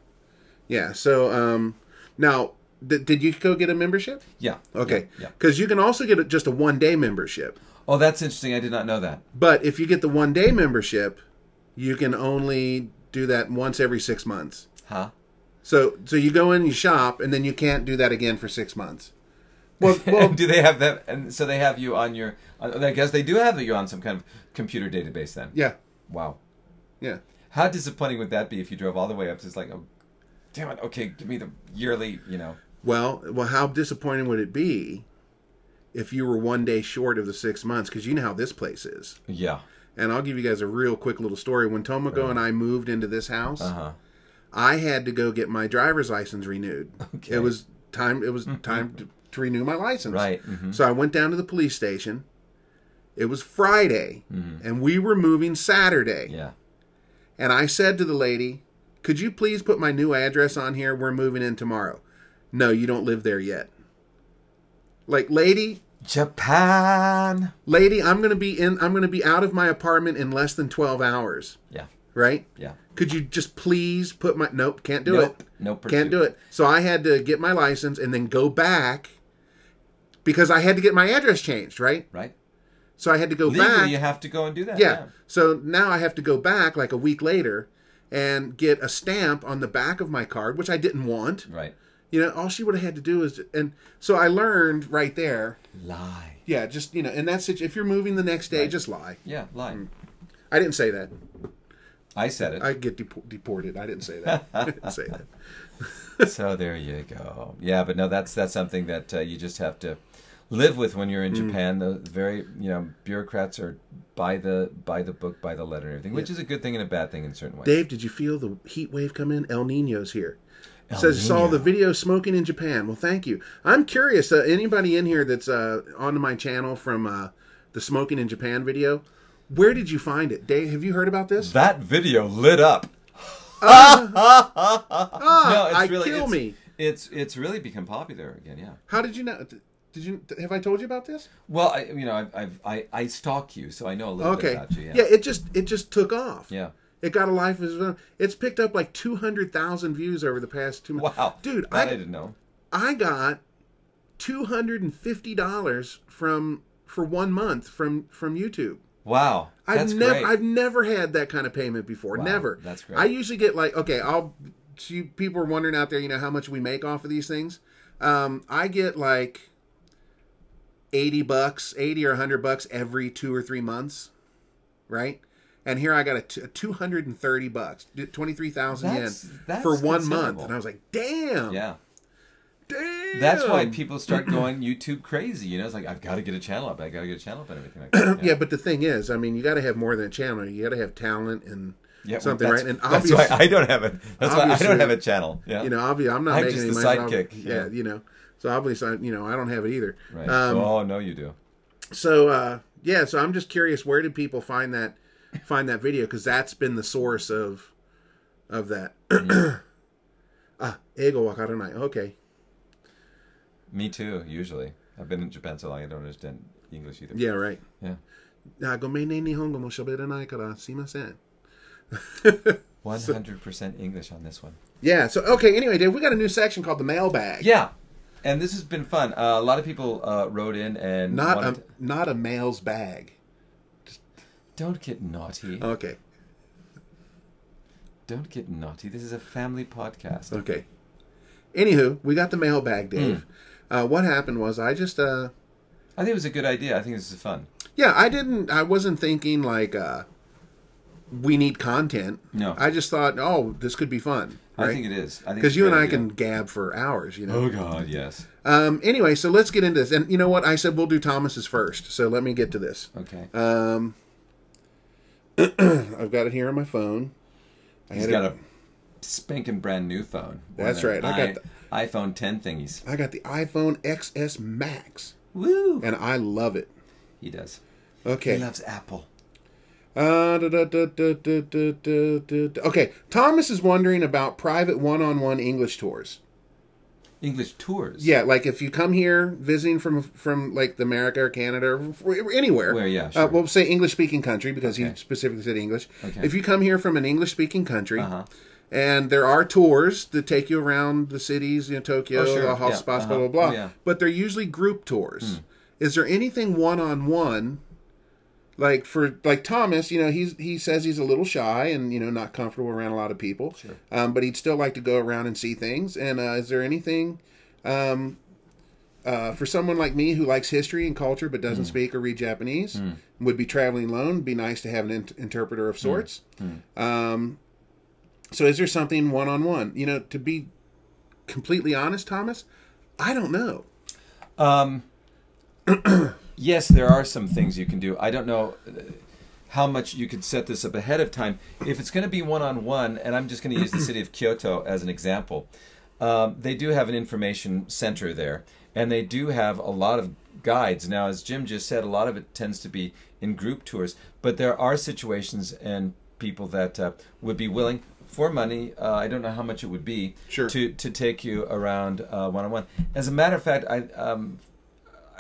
Yeah. So um, now, th- did you go get a membership? Yeah. Okay. Yeah. yeah. Because you can also get a, just a one day membership. Oh, that's interesting. I did not know that. But if you get the one day membership, you can only do that once every six months. Huh? So so you go in, you shop, and then you can't do that again for six months. Well, well, do they have that? And so they have you on your. I guess they do have you on some kind of computer database then. yeah, Wow. yeah. How disappointing would that be if you drove all the way up? To it's like, oh, damn it. Okay, give me the yearly. You know. Well, well, how disappointing would it be if you were one day short of the six months? Because you know how this place is. Yeah. And I'll give you guys a real quick little story. When Tomoko and I moved into this house, Uh huh. I had to go get my driver's license renewed. Okay. It was time. It was time to, to renew my license. Right. mhm. So I went down to the police station. It was Friday, Mhm. and we were moving Saturday. Yeah. And I said to the lady, "Could you please put my new address on here? We're moving in tomorrow." No, you don't live there yet. Like, lady, Japan. lady, I'm gonna be in. I'm gonna be out of my apartment in less than twelve hours. Yeah. Right? Yeah. Could you just please put my? Nope, can't do Nope. it. No Can't do it. So I had to get my license and then go back because I had to get my address changed. Right? Right. So I had to go Legally, back. you have to go and do that. yeah. So now I have to go back like a week later and get a stamp on the back of my card, which I didn't want. Right. You know, all she would have had to do is, and so I learned right there. Lie. Yeah, just you know, and that's. If you're moving the next day, Right. just lie. Yeah. Lie. I didn't say that. I said it. I get dep- deported. I didn't say that. I didn't say that. so there you go. Yeah, but no, that's that's something that uh, you just have to live with when you're in Mm. Japan. The very you know bureaucrats are by the by the book, by the letter, and everything, which is a good thing and a bad thing in certain ways. Dave, did you feel the heat wave come in? El Nino's here. El says saw Niño. the video smoking in Japan. Well, thank you. I'm curious. Uh, anybody in here that's uh, onto my channel from uh, the smoking in Japan video? Where did you find it, Dave? Have you heard about this? That video lit up. Ah, no, it's I really kill it's, me. It's it's really become popular again. Yeah. How did you know? Did you have I told you about this? Well, I, you know, I've, I've I I stalk you, so I know a little Okay. bit about you. Yeah. yeah, it just it just took off. Yeah. It got a life of its own. It's picked up like two hundred thousand views over the past two months. Wow, dude, I, I didn't know. I got two hundred and fifty dollars from for one month from from YouTube. Wow, I've never. I've never had that kind of payment before. Wow, never. that's great. I usually get like okay, I'll. So you, people are wondering out there, you know, how much we make off of these things. Um, I get like eighty bucks, eighty or hundred bucks every two or three months, right? And here I got a, t- a two hundred and thirty bucks, twenty three thousand yen That's- that's for one month, and I was like, damn, yeah. damn. That's why people start going YouTube crazy. You know, it's like I've got to get a channel up. I got to get a channel up and everything like that. Yeah, but the thing is, I mean, you got to have more than a channel. You got to have talent and Yeah, something, that's- right? And that's obviously, why I don't have it. That's why I don't have a channel. Yeah, you know, obviously, I'm not I'm making just any the money. sidekick, Yeah, yeah. you know. So obviously, you know, I don't have it either. Right. Um, oh no, you do. So uh, yeah, so I'm just curious, where did people find that find that video? Because that's been the source of of that. Mm-hmm. Ah, ego wakaranai. Okay. Me too. Usually, I've been in Japan so long, I don't understand English either. Yeah. Right. Yeah. One hundred percent English on this one. Yeah. So okay. Anyway, Dave, we got a new section called the mailbag. Yeah and this has been fun. Uh, a lot of people uh, wrote in and Not a to- not a mail's bag. don't get naughty. Okay. Don't get naughty. This is a family podcast. Okay. Anywho, we got the mailbag, Dave. Uh, what happened was I just uh, I think it was a good idea. I think this is fun. yeah, I didn't. I wasn't thinking like uh, we need content. No. I just thought, oh, this could be fun. I Right? think it is. I think because you and I idea. can gab for hours. You know. Oh God, yes. Um. Anyway, so let's get into this. And you know what? I said we'll do Thomas's first. So let me get to this. Okay. Um. I've got it here on my phone. I He's got it- a spanking brand new phone. That's right. them I got i- iPhone 10 thingies. I got the iPhone XS Max, Woo! and I love it. He does. Okay. He loves Apple. Uh, da, da, da, okay, Thomas is wondering about private one-on-one English tours. English tours. Yeah, like if you come here visiting from from like the America or Canada or anywhere. Where, yeah, uh, sure. uh, we'll say English speaking country because okay. he specifically said English. Okay. If you come here from an English speaking country. Uh-huh. And there are tours that take you around the cities, you know, Tokyo, oh, sure. the yeah. uh-huh. blah blah blah. Yeah. But they're usually group tours. Hmm. Is there anything one on one like for like Thomas, you know, he's he says he's a little shy and you know not comfortable around a lot of people. Sure. Um, but he'd still like to go around and see things. And uh, is there anything um, uh, for someone like me who likes history and culture but Hmm. doesn't speak or read Japanese, would be traveling alone? Be nice to have an in- interpreter Hmm. of sorts. Um, so is there something one on one? You know, to be completely honest, Thomas, I don't know. Um, yes, there are some things you can do. I don't know uh, how much you could set this up ahead of time. If it's going to be one on one, and I'm just going to use the city of Kyoto as an example, um, they do have an information center there, and they do have a lot of guides. Now, as Jim just said, a lot of it tends to be in group tours, but there are situations and people that uh, would be willing for money. Uh, I don't know how much it would be Sure. to to take you around one on one. As a matter of fact, I um,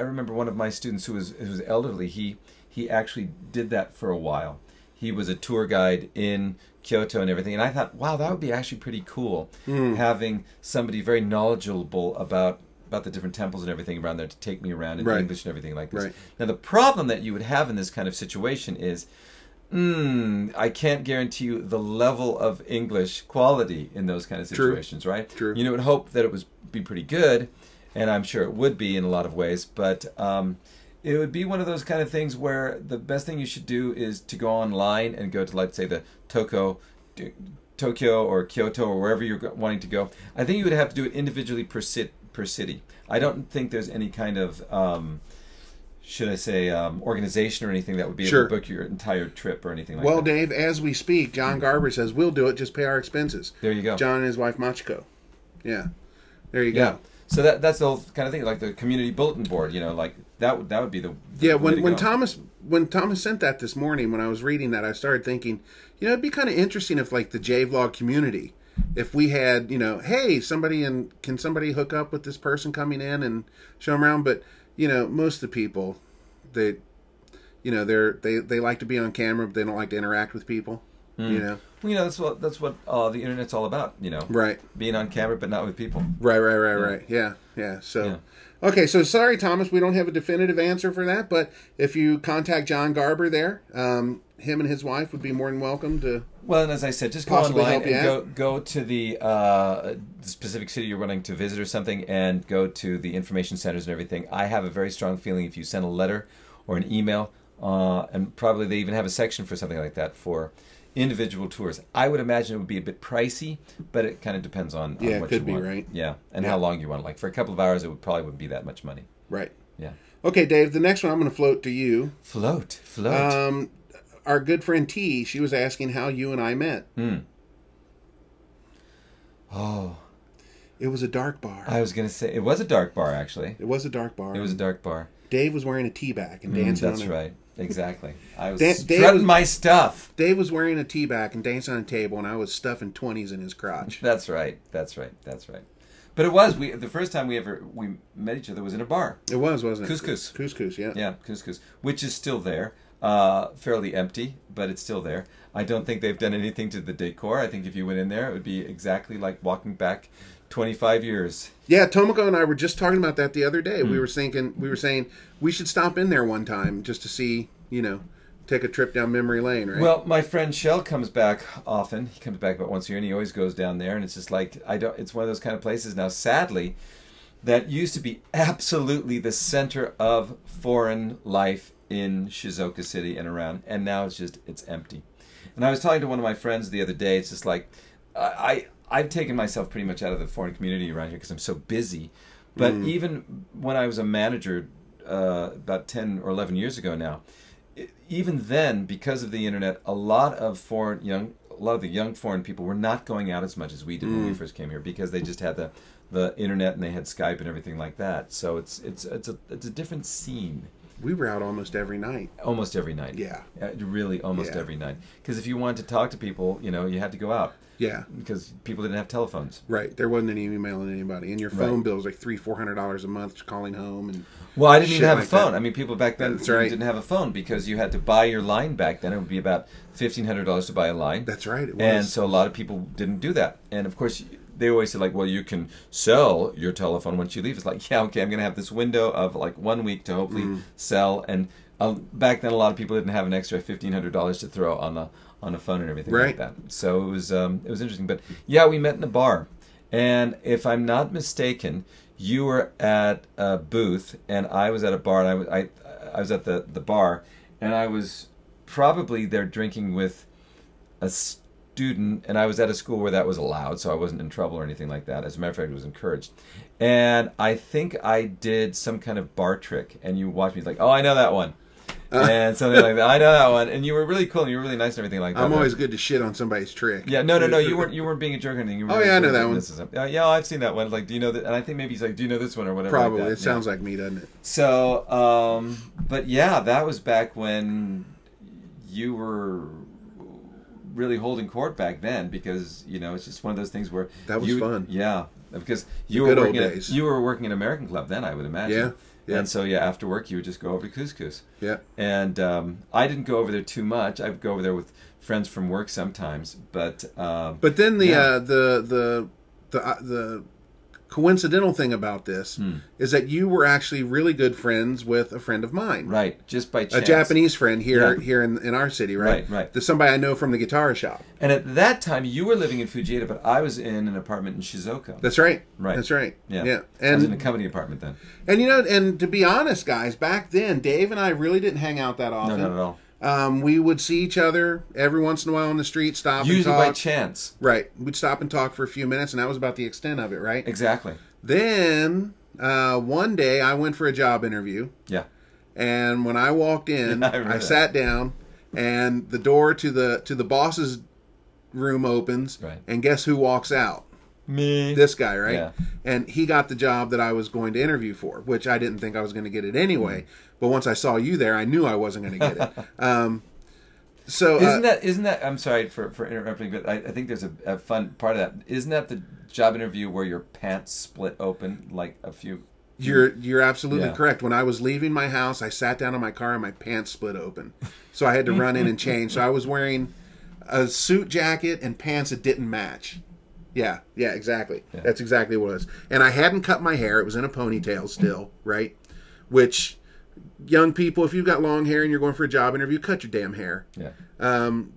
I remember one of my students who was who was elderly. He he actually did that for a while. He was a tour guide in Kyoto and everything, and I thought, wow, that would be actually pretty cool having somebody very knowledgeable about about the different temples and everything around there to take me around in Right. English and everything like this. Right. Now the problem that you would have in this kind of situation is. Mm, I can't guarantee you the level of English quality in those kind of True. situations, right? True. You know, would hope that it was be pretty good, and I'm sure it would be in a lot of ways. But um, it would be one of those kind of things where the best thing you should do is to go online and go to, let's say, the Toko, Tokyo or Kyoto or wherever you're wanting to go. I think you would have to do it individually per sit per city. I don't think there's any kind of um, should I say um, organization or anything that would be Sure. able to book your entire trip or anything like Well, that. Well, Dave, as we speak, John Garber says we'll do it. Just pay our expenses. There you go. John and his wife Machiko. Yeah, there you Yeah. go. So that that's the whole kind of thing, like the community bulletin board. You know, like that would that would be the, the Yeah, when when. Thomas when Thomas sent that this morning, when I was reading that, I started thinking, you know, it'd be kind of interesting if like the J Vlog community, if we had, you know, hey, somebody and can somebody hook up with this person coming in and show them around? But you know, most of the people, they, you know, they're they they like to be on camera, but they don't like to interact with people. Hmm. You know, Well, you know, that's what that's what uh, the internet's all about. You know, right. being on camera but not with people. Right, right, right, right. Yeah, yeah. So, Yeah. okay. So sorry, Thomas, we don't have a definitive answer for that. But if you contact John Garber there, um, him and his wife would be more than welcome to. Well, and as I said, just go online and go out. go to the, uh, the specific city you're wanting to visit or something, and go to the information centers and everything. I have a very strong feeling if you send a letter or an email, uh, and probably they even have a section for something like that for individual tours. I would imagine it would be a bit pricey, but it kind of depends on, on Yeah, it what could you be, want. right? Yeah, and Yeah. how long you want. Like for a couple of hours, it would probably wouldn't be that much money. Right. Yeah. Okay, Dave. The next one I'm going to float to you. Float, float. Um, our good friend T. She was asking how you and I met. Hmm. oh, It was a dark bar. I was gonna say it was a dark bar actually. it was a dark bar. It was a dark bar. Dave was wearing a tea bag and Mm, dancing. that's on a, right. Exactly. I was Dave strutting my stuff. Dave was wearing a tea bag and dancing on a table, and I was stuffing twenties in his crotch. That's right. That's right. That's right. But it was we the first time we ever we met each other was in a bar. It was, wasn't it? Couscous. Couscous. Yeah. Yeah, couscous, which is still there, uh, fairly empty, but it's still there. I don't think they've done anything to the decor. I think if you went in there, it would be exactly like walking back 25 years. Yeah, Tomoko and I were just talking about that the other day. Hmm. We were thinking, we were saying we should stop in there one time just to see, you know, take a trip down memory lane, right? Well, my friend Shell comes back often. He comes back about once a year, and he always goes down there. And it's just like I don't. It's one of those kind of places now. Sadly, that used to be absolutely the center of foreign life in Shizuoka City and around, and now it's just it's empty. And I was talking to one of my friends the other day. It's just like I, I I've taken myself pretty much out of the foreign community around here because I'm so busy. But even when I was a manager uh, about ten or eleven years ago now, i- even then, because of the internet, a lot of foreign young, a lot of the young foreign people were not going out as much as we did when we first came here because they just had the the internet and they had Skype and everything like that. So it's it's it's a it's a different scene we were out almost every night. almost every night. Yeah. Uh, really almost Yeah. every night. Because if you wanted to talk to people, you know, you had to go out Yeah, because people didn't have telephones. right. There wasn't any emailing anybody, and your phone Right. bill was like three, four hundred dollars a month just calling home, and Well, I didn't even have like a phone. that. I mean, people back then right. didn't have a phone because you had to buy your line back then. It would be about fifteen hundred dollars to buy a line. that's right. And so a lot of people didn't do that. And of course, they always say like, "Well, you can sell your telephone once you leave." It's like, yeah, okay, I'm going to have this window of like one week to hopefully Mm. sell. And uh, back then, a lot of people didn't have an extra fifteen hundred dollars to throw on the on the phone and everything Right. like that. So it was um, it was interesting. But yeah, we met in a bar, and if I'm not mistaken, you were at a booth and I was at a bar, and I was I, I was at the the bar, and I was probably there drinking with a student, and I was at a school where that was allowed, so I wasn't in trouble or anything like that. As a matter of fact, it was encouraged. And I think I did some kind of bar trick, and you watched me like, oh, I know that one. and something like that. I know that one, and you were really cool. and You were really nice and everything like that. I'm always good to shit on somebody's trick. yeah, no, no, no. You weren't. You weren't being a jerk or anything. You were Oh, really yeah, I know that one. this. Uh, yeah, I've seen that one. Like, do you know that? And I think maybe he's like, do you know this one or whatever. Probably. Like that. it sounds like me, doesn't it? So, um, but yeah, that was back when you were really holding court back then because you know it's just one of those things where That was you- fun. Yeah, because you were working at, you were working at American Club then, I would imagine. Yeah, yeah. And so yeah, after work you would just go over to Couscous. Yeah. And um, I didn't go over there too much. I would go over there with friends from work sometimes, but um, But then the Yeah. uh, the the the uh, the coincidental thing about this Hmm. is that you were actually really good friends with a friend of mine, right, just by chance. a. Japanese friend here Yeah. here in, in our city, right? Right, right. The somebody I know from the guitar shop. And at that time, you were living in Fujieda, but I was in an apartment in Shizuoka. That's right. Right. That's right. yeah, Yeah. I was in a company apartment then. and you know and to be honest, guys, back then Dave and I really didn't hang out that often. No, not at all. Um, we would see each other every once in a while on the street, stop Usually by chance. right. We'd stop and talk for a few minutes, and that was about the extent of it, right? Exactly. Then uh, one day I went for a job interview, Yeah. and when I walked in, I I, sat down, and the door to the to the boss's room opens, Right. and guess who walks out? Me. This guy, right? Yeah. And he got the job that I was going to interview for, which I didn't think I was going to get it anyway. Mm-hmm. But once I saw you there, I knew I wasn't going to get it. um, so uh, Isn't that isn't that? I'm sorry for, for interrupting, but I, I think there's a, a fun part of that. Isn't that the job interview where your pants split open like a few? You're you're absolutely Yeah. correct. When I was leaving my house, I sat down in my car and my pants split open, so I had to run in and change. So I was wearing a suit jacket and pants that didn't match. Yeah, yeah, exactly. Yeah. That's exactly what it was. And I hadn't cut my hair; it was in a ponytail still, right? Which young people, if you've got long hair and you're going for a job interview, cut your damn hair. Yeah. Um,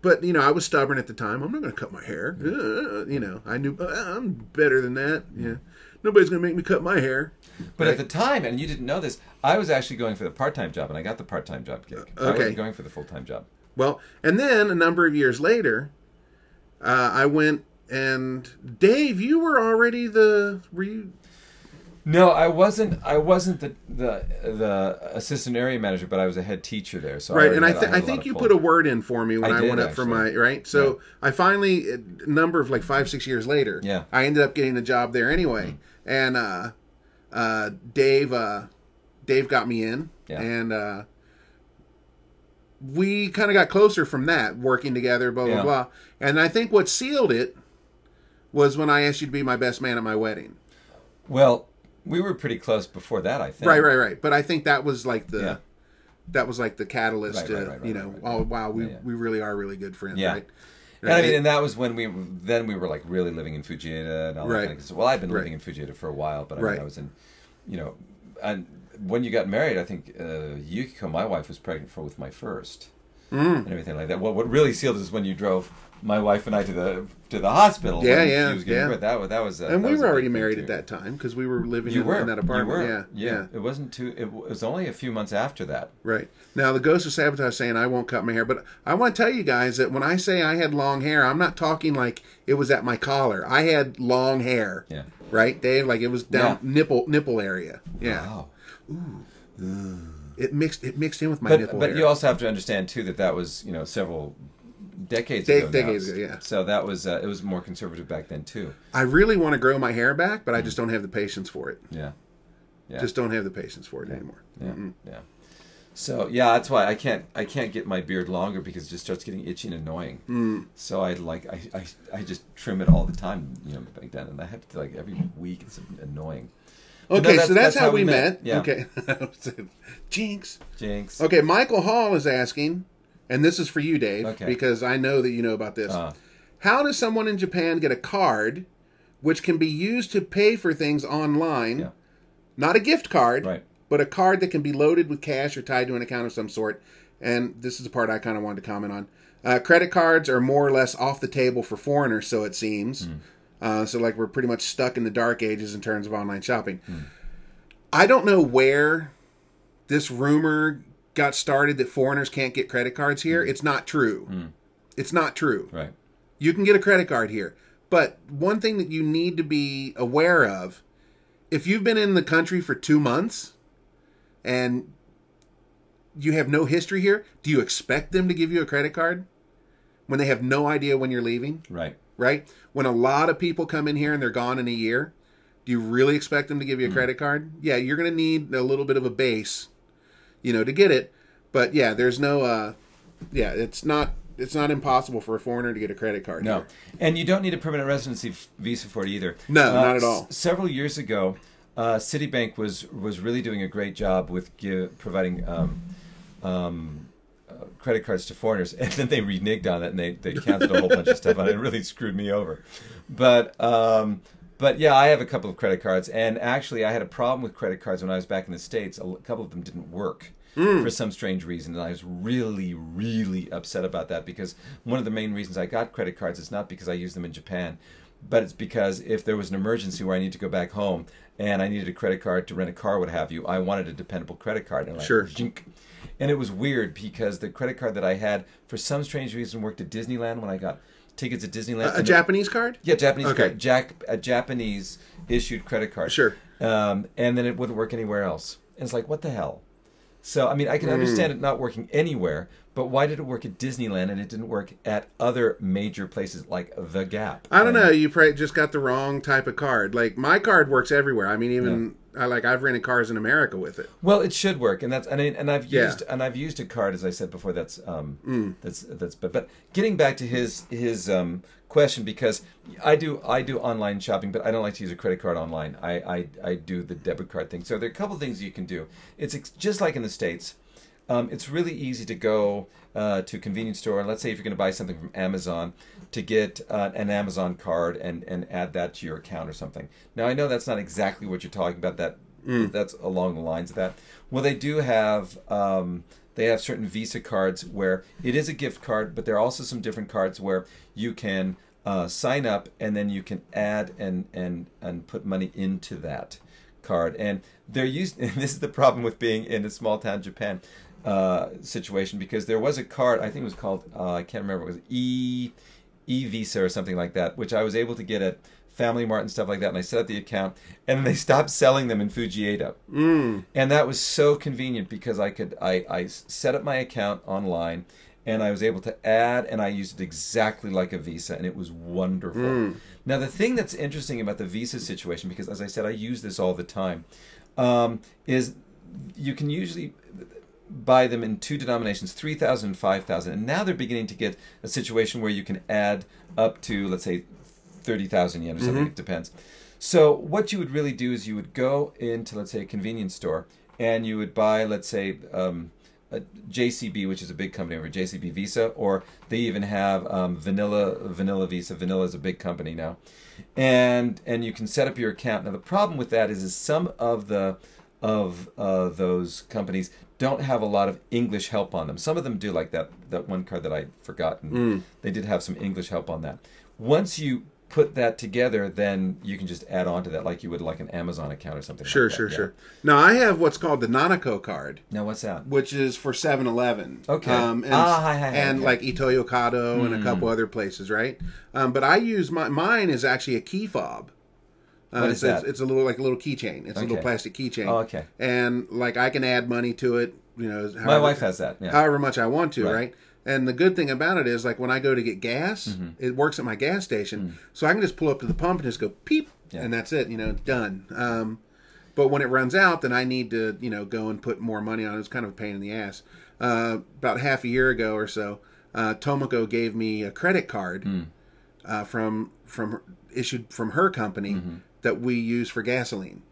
but you know, I was stubborn at the time. I'm not going to cut my hair. Uh, you know, I knew uh, I'm better than that. Yeah, nobody's going to make me cut my hair. But at the time, and you didn't know this, I was actually going for the part-time job, and I got the part-time job gig. I okay. wasn't going for the full-time job. Well, and then a number of years later, uh, I went and Dave, you were already the were you? No, I wasn't. I wasn't the the the assistant area manager, but I was a head teacher there. So Right, already and I, th- I lot think you pull. put a word in for me when I I, did, went up for my right. So I finally, a number of like five six years later, Yeah. I ended up getting a job there anyway. And uh, uh, Dave, uh, Dave got me in, Yeah. and uh, we kind of got closer from that, working together, blah blah Yeah. blah. And I think what sealed it was when I asked you to be my best man at my wedding. Well, we were pretty close before that. I think. Right, right, right. But I think that was like the Yeah. that was like the catalyst Right, to right, right, you know, right, right. oh wow, we Yeah, yeah. we really are really good friends, Yeah. right? And I mean, and that was when we then we were like really living in Fujieda and all that Right. kind of. Well, I've been living in Fujieda for a while, but I Right. mean, I was in, you know, and when you got married, I think uh, Yukiko, my wife, was pregnant for with my first, Mm. and everything like that. Well, what really sealed is when you drove my wife and I to the to the hospital. Yeah, yeah, she was getting yeah. birth. That was that was. A, and that we was were already married too. at that time because we were living in, were in that You apartment. were. Yeah, yeah, It wasn't too. It was only a few months after that. Right. Now, the Ghost of Sabotage saying I won't cut my hair, but I want to tell you guys that when I say I had long hair, I'm not talking like it was at my collar. I had long hair. Yeah. Right, Dave? Like it was down Yeah. nipple nipple area. Yeah. Wow. Ooh It mixed it mixed in with my But nipple but hair. you also have to understand too that that was you know several decades De- ago. decades ago, yeah. So that was uh, it was more conservative back then too. I really want to grow my hair back, but I just don't have the patience for it. Yeah. Yeah. Just don't have the patience for it anymore. Yeah, yeah. So yeah, that's why I can't I can't get my beard longer because it just starts getting itchy and annoying. Mm. So I like I, I I just trim it all the time, you know, back then, and I have to like every week. It's annoying. But no, Okay, that's- so that's, that's how, we met. Yeah. Okay. Jinx. Jinx. Okay, Michael Hall is asking, and this is for you, Dave, Okay. because I know that you know about this. Uh, How does someone in Japan get a card which can be used to pay for things online? Yeah. Not a gift card, Right. but a card that can be loaded with cash or tied to an account of some sort. And this is the part I kind of wanted to comment on. Uh, credit cards are more or less off the table for foreigners, so it seems. Hmm. Uh, so, like, we're pretty much stuck in the dark ages in terms of online shopping. Hmm. I don't know where this rumor got started that foreigners can't get credit cards here. Hmm. It's not true. It's not true. right. You can get a credit card here. But one thing that you need to be aware of if you've been in the country for two months and you have no history here, do you expect them to give you a credit card when they have no idea when you're leaving? Right. Right? When a lot of people come in here and they're gone in a year, do you really expect them to give you a credit card? Yeah, you're going to need a little bit of a base, you know, to get it. But yeah, there's no uh yeah, it's not it's not impossible for a foreigner to get a credit card. No, here. and you don't need a permanent residency visa for it either. No, Uh, not at all. s- several years ago, uh, Citibank was was really doing a great job with give, providing um, um, uh, credit cards to foreigners, and then they reneged on it and they, they canceled a whole bunch of stuff on it. It really screwed me over. But um, but yeah, I have a couple of credit cards, and actually, I had a problem with credit cards when I was back in the states. A couple of them didn't work. Mm. For some strange reason, and I was really, really upset about that because one of the main reasons I got credit cards is not because I use them in Japan, but it's because if there was an emergency where I need to go back home and I needed a credit card to rent a car, what have you, I wanted a dependable credit card. And like, Sure. jink. And it was weird because the credit card that I had, for some strange reason, worked at Disneyland when I got tickets at Disneyland. A, a Japanese card? yeah, Japanese Okay. card, Jack, a Japanese issued credit card. Sure. Um, and then it wouldn't work anywhere else. And it's like, what the hell? So I mean, Hmm. I can understand it not working anywhere, but why did it work at Disneyland and it didn't work at other major places like the Gap? I don't And- know. You probably just got the wrong type of card. Like my card works everywhere. I mean, even I like I've rented cars in America with it. Well, it should work, and that's and, I, and I've Yeah. used and I've used a card as I said before. That's um that's that's but but getting back to his his um question because I do I do online shopping, but I don't like to use a credit card online. I I, I do the debit card thing. So there are a couple things you can do. It's ex- just like in the states. Um, it's really easy to go uh, to a convenience store, and let's say if you're going to buy something from Amazon, to get uh, an Amazon card and, and add that to your account or something. Now I know that's not exactly what you're talking about. That that's along the lines of that. Well, they do have um, they have certain Visa cards where it is a gift card, but there are also some different cards where you can uh, sign up and then you can add and and and put money into that card. And they're used. And this is the problem with being in a small town Japan uh, situation because there was a card. I think it was called. Uh, I can't remember. It was E E Visa or something like that, which I was able to get at Family Mart and stuff like that. And I set up the account, and they stopped selling them in Fujieda. Mm. And that was so convenient because I could I, I set up my account online and I was able to add and I used it exactly like a Visa and it was wonderful. Now the thing that's interesting about the Visa situation, because as I said, I use this all the time, um, is you can usually buy them in two denominations, 3,000 and 5,000. And now they're beginning to get a situation where you can add up to, let's say, 30,000 yen or something. It depends. So what you would really do is you would go into, let's say, a convenience store and you would buy, let's say, um, a JCB, which is a big company over JCB Visa, or they even have um, Vanilla Vanilla Visa. Vanilla is a big company now, and and you can set up your account. Now the problem with that is, is some of the of uh, those companies don't have a lot of English help on them. Some of them do, like that that one card that I'd forgotten. Mm. They did have some English help on that. Once you put that together, then you can just add on to that, like you would like an Amazon account or something. Sure, like that. sure, yeah. sure. Now I have what's called the nanaco card, Now what's that? which is for 7-Eleven. Okay. Um, and Ah, hi, hi, hi, and like Ito Yokado and a couple other places, right? Um, but I use my mine is actually a key fob. Uh, What it's, that? It's, a little like a little keychain. It's a little plastic keychain. Oh, okay. And like I can add money to it. You know, My wife has that. Yeah. however much I want to, Right. right. And the good thing about it is, like when I go to get gas, Mm-hmm. it works at my gas station, so I can just pull up to the pump and just go peep, Mm. Yeah. and that's it. You know, done. Um, but when it runs out, then I need to, you know, go and put more money on. it. It's kind of a pain in the ass. Uh, about half a year ago or so, uh, Tomoko gave me a credit card Hmm. uh, from from issued from her company Mm-hmm. That we use for gasoline,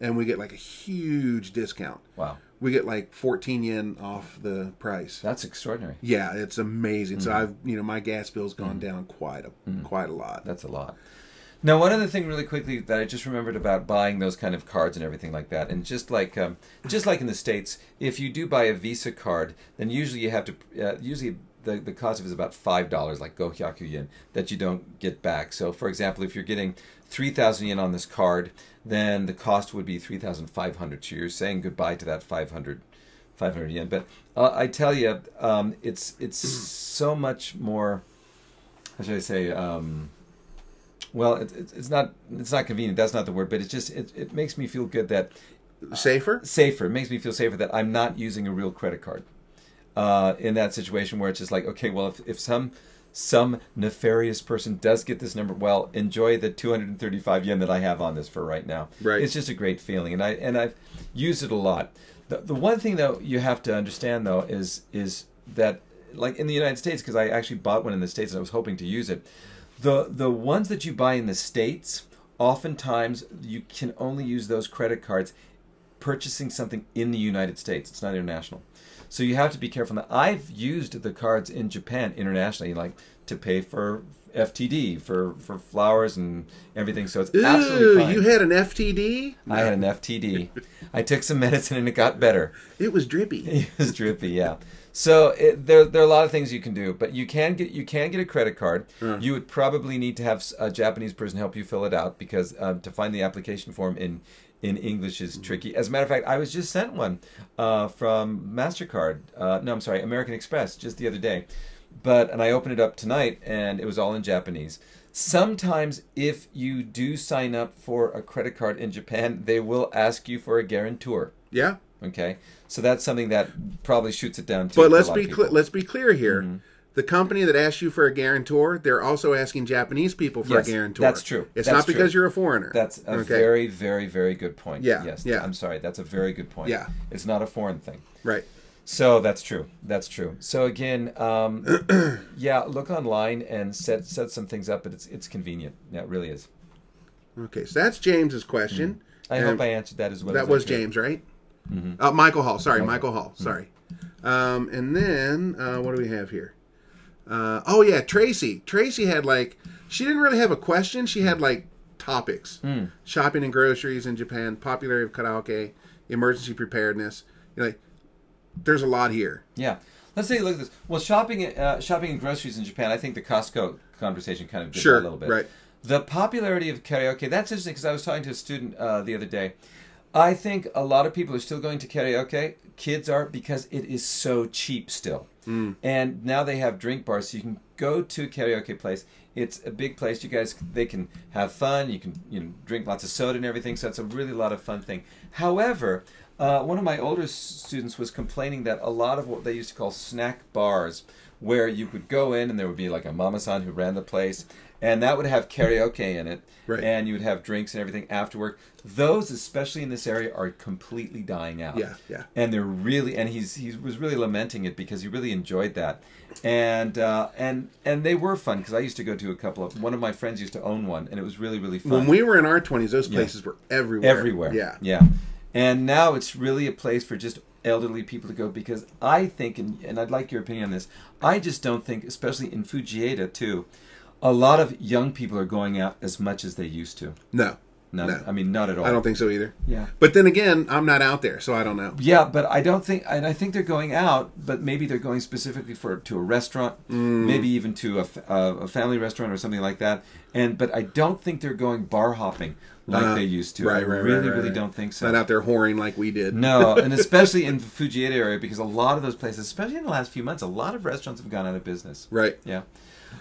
and we get like a huge discount. Wow, We get like 14 yen off the price. that's extraordinary. Yeah, it's amazing. So Mm-hmm. I've you know my gas bill's gone down quite a quite a lot. That's a lot. Now, one other thing, really quickly, that I just remembered about buying those kind of cards and everything like that, and just like um, just like in the states, if you do buy a Visa card, then usually you have to uh, usually the, the cost of it is about five dollars, like gohyaku yen, that you don't get back. So, for example, if you're getting three thousand yen on this card, then the cost would be three thousand five hundred. So you're saying goodbye to that 500, 500 yen. But uh, I tell you, um, it's it's so much more. How should I say? Um, well, it, it, it's not it's not convenient. That's not the word, but it's just it, it makes me feel good that Safer? safer. It makes me feel safer that I'm not using a real credit card uh, in that situation where it's just like, okay, well, if, if some some nefarious person does get this number, well, enjoy the 235 yen that I have on this for right now. Right. It's just a great feeling, and I and I've used it a lot. The the one thing though you have to understand though is is that like in the United States because I actually bought one in the states and I was hoping to use it. The the ones that you buy in the states, oftentimes you can only use those credit cards purchasing something in the United States. It's not international. So you have to be careful. Now, I've used the cards in Japan internationally, like to pay for FTD, for, for flowers and everything. So it's Ooh, absolutely fine. you had an FTD? I had an FTD. I took some medicine and it got better. It was drippy. It was drippy, yeah. So it, there, there are a lot of things you can do, but you can get you can get a credit card. You would probably need to have a Japanese person help you fill it out because um, to find the application form in in English is tricky. As a matter of fact, I was just sent one uh, from Mastercard. Uh, no, I'm sorry, American Express just the other day. But and I opened it up tonight and it was all in Japanese. Sometimes, if you do sign up for a credit card in Japan, they will ask you for a guarantor. Yeah. Okay, so that's something that probably shoots it down. But let's lot be cl- Mm-hmm. let's be clear here. The company that asks you for a guarantor, they're also asking Japanese people for Yes, a guarantor. that's true. It's That's not because true. you're a foreigner. That's a Okay. very, very, very good point. Yeah, Yes. yeah. I'm sorry. That's a very good point. Yeah. It's not a foreign thing. right. So that's true. That's true. So again, um, yeah, look online and set set some things up, but it's it's convenient. Yeah, it really is. Okay, so that's James's question. I And hope I answered that as well. that as was I. James, right? Uh, Michael Hall. Sorry, Michael, Michael. Hall. Sorry. Um, and then uh, what do we have here? Uh, oh yeah, Tracy. Tracy had like she didn't really have a question. She had like topics: shopping and groceries in Japan, popularity of karaoke, emergency preparedness. You're like, there's a lot here. Yeah. Let's take a look at this. Well, shopping, uh, shopping and groceries in Japan. I think the Costco conversation kind of did Sure, a little bit. right. The popularity of karaoke. That's interesting because I was talking to a student uh, the other day. I think a lot of people are still going to karaoke. Kids are because it is so cheap still. And now they have drink bars, so you can go to a karaoke place. It's a big place. You guys, they can have fun. You can you know drink lots of soda and everything. So it's a really lot of fun thing. However, uh, one of my older students was complaining that a lot of what they used to call snack bars, where you could go in and there would be like a mama-san who ran the place, and that would have karaoke in it, Right. and you would have drinks and everything after work. Those, especially in this area, are completely dying out. Yeah, yeah. And they're really, and he's he was really lamenting it because he really enjoyed that, and uh, and and they were fun because I used to go to a couple of. One of my friends used to own one, and it was really really fun When we were in our twenties, those places were everywhere. everywhere. Yeah. yeah. And now it's really a place for just elderly people to go because I think, and, and I'd like your opinion on this. I just don't think, especially in Fujieda too, a lot of young people are going out as much as they used to. No. Not, No. I mean, not at all. I don't think so either. Yeah. But then again, I'm not out there, so I don't know. Yeah, but I don't think, and I think they're going out, but maybe they're going specifically for to a restaurant, Mm. maybe even to a family restaurant or something like that. And but I don't think they're going bar hopping like Uh, they used to. right, I right, right, really, right, really right. don't think so. Not out there whoring like we did. No, and especially in the Fujieda area, because a lot of those places, especially in the last few months, a lot of restaurants have gone out of business. Right. Yeah.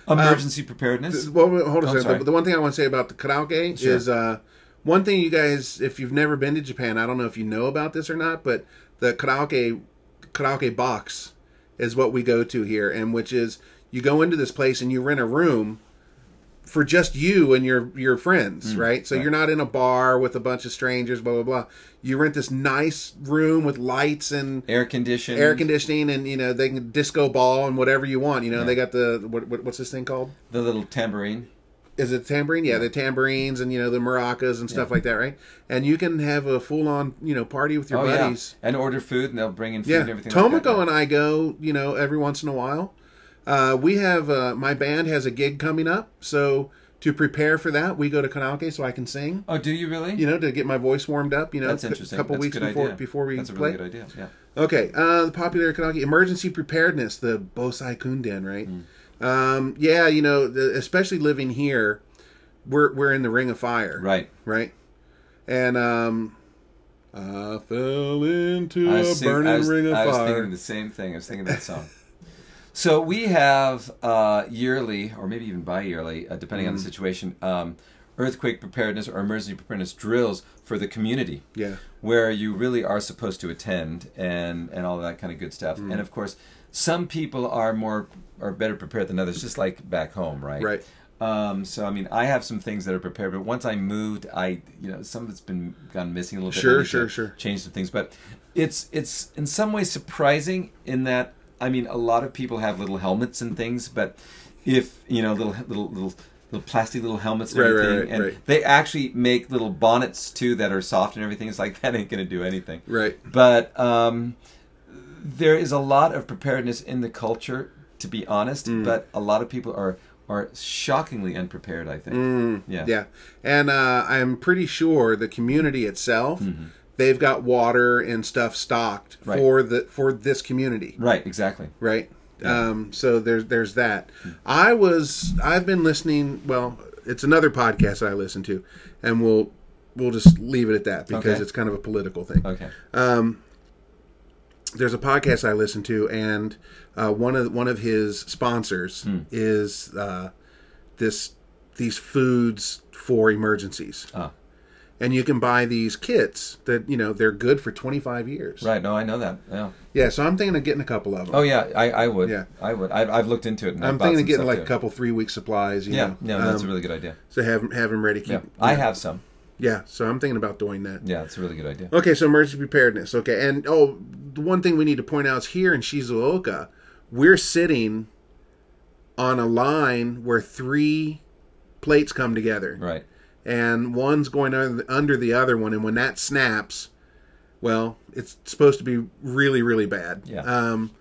Emergency preparedness. Well, hold on Oh, a second. The, the one thing I want to say about the karaoke Sure. is uh, one thing you guys, if you've never been to Japan, I don't know if you know about this or not, but the karaoke karaoke box is what we go to here, and which is you go into this place and you rent a room for just you and your your friends, right? So Mm, right. you're not in a bar with a bunch of strangers, blah blah blah. You rent this nice room with lights and Air conditioning. air conditioning, and you know they can disco ball and whatever you want. You know Yeah. they got the what, what what's this thing called? The little tambourine. Is it tambourine? Yeah, the tambourines and you know the maracas and stuff like that, right? And you can have a full on you know party with your oh buddies. yeah, and order food, and they'll bring in food Yeah, and everything. like that. and I go you know every once in a while. Uh, we have uh, my band has a gig coming up, so to prepare for that, we go to karaoke so I can sing. Oh, do you really? You know, to get my voice warmed up. You know, That's a interesting. couple That's a weeks before idea. before we That's a play. really good idea. Yeah. Okay, uh, the popular karaoke emergency preparedness, the Bosai Kunren, right? Hmm. Um, yeah, you know, the, especially living here, we're we're in the ring of fire, Right. right? And um, I fell into I a sing- burning was, ring of fire. I was thinking the same thing. I was thinking that song. so we have uh, yearly, or maybe even bi-yearly, uh, depending Mm. on the situation, um, earthquake preparedness or emergency preparedness drills for the community. Yeah. Where you really are supposed to attend and and all that kind of good stuff. Mm. And of course, some people are more are better prepared than others, just like back home, right? Right. Um, so I mean, I have some things that are prepared, but once I moved, I you know some of it's been gone missing a little bit. Sure, sure, sure. Change some things, but it's it's in some ways surprising in that I mean, a lot of people have little helmets and things, but if you know little little little little plastic little helmets and Right, right, everything, right, and right. they actually make little bonnets too that are soft and everything. It's like that ain't gonna do anything. Right. But um, there is a lot of preparedness in the culture, to be honest. Mm. But a lot of people are are shockingly unprepared. I think. Yeah. Mm. Yeah, and uh, I'm pretty sure the community itself, they've got water and stuff stocked. Right. for the for this community. Right. Exactly. right? Um, so there's there's that. I was I've been listening. Well, it's another podcast I listen to, and we'll we'll just leave it at that because Okay. it's kind of a political thing. Okay. There's a podcast I listen to, and uh, one of one of his sponsors Hmm. is uh, this these foods for emergencies, Ah. And you can buy these kits that you know they're good for 25 years. Right. No, I know that. Yeah. Yeah, so I'm thinking of getting a couple of them. Oh yeah, I, I would. Yeah. I would. I've, I've looked into it. And I'm thinking of getting like too. a couple three week supplies. You Yeah. know? No, that's Um, a really good idea. So have have them ready. Keep, Yeah. I have some. Yeah, so I'm thinking about doing that. Yeah, it's a really good idea. Okay, so emergency preparedness. Okay, and oh, the one thing we need to point out is here in Shizuoka, we're sitting on a line where three plates come together, Right. And one's going under the other one, and when that snaps, well, it's supposed to be really, really bad. Yeah. Um,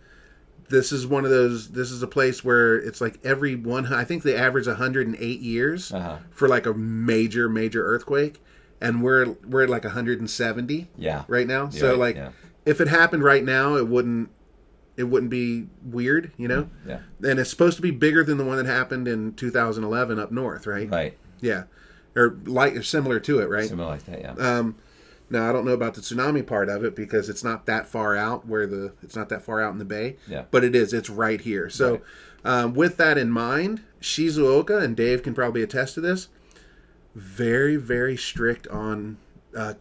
this is one of those. This is a place where it's like every one. I think they average 108 years Uh-huh. for like a major, major earthquake, and we're we're at like 170 Yeah. right now. So like, yeah. if it happened right now, it wouldn't it wouldn't be weird, you know. Yeah. And it's supposed to be bigger than the one that happened in 2011 up north, right? Right. Yeah, or like or similar to it, right? Something like that. Yeah. Um, now I don't know about the tsunami part of it because it's not that far out where the it's not that far out in the bay. Yeah. But it is. It's right here. So, Right. um, with that in mind, Shizuoka and Dave can probably attest to this. Very very strict on uh,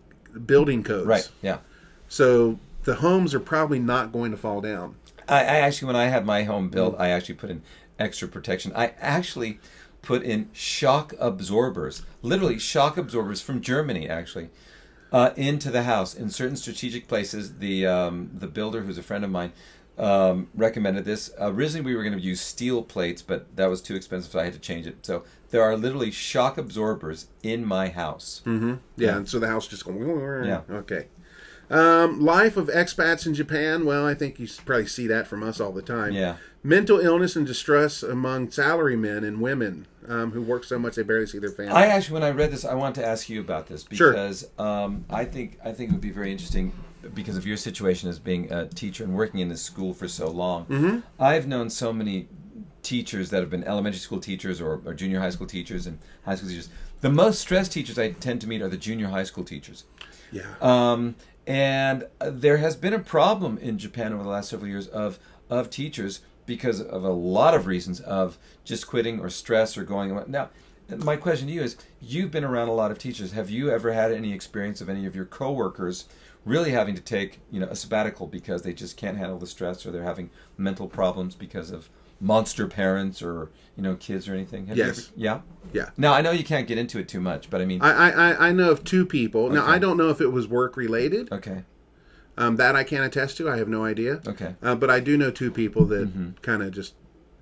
building codes. right. Yeah. So the homes are probably not going to fall down. I, I actually, when I had my home built. I actually put in extra protection. I actually put in shock absorbers, literally shock absorbers from Germany, actually, uh, into the house in certain strategic places. The um, the builder, who's a friend of mine, um, recommended this. originally, we were going to use steel plates, but that was too expensive, so I had to change it. So there are literally shock absorbers in my house. Mm-hmm. Yeah, and so the house just going. Yeah. Okay. Um, life of expats in Japan. Well, I think you probably see that from us all the time. Yeah. Mental illness and distress among salarymen and women. um, who work so much they barely see their family. I actually, when I read this, I want to ask you about this Sure. because um, I think I think it would be very interesting because of your situation as being a teacher and working in this school for so long. Mm-hmm. I've known so many teachers that have been elementary school teachers or, or junior high school teachers and high school teachers. The most stressed teachers I tend to meet are the junior high school teachers. yeah. Um, and there has been a problem in Japan over the last several years of of teachers because of a lot of reasons of just quitting or stress or going away. Now, my question to you is: You've been around a lot of teachers. Have you ever had any experience of any of your coworkers really having to take you know a sabbatical because they just can't handle the stress or they're having mental problems because of monster parents or you know kids or anything? Have you Yes. ever- yeah. Yeah. Now I know you can't get into it too much, but I mean, I, I, I- know of two people. Now, I don't know if it was work related. okay, Um, that I can't attest to. I have no idea. okay, Uh, but I do know two people that Mm-hmm. kind of just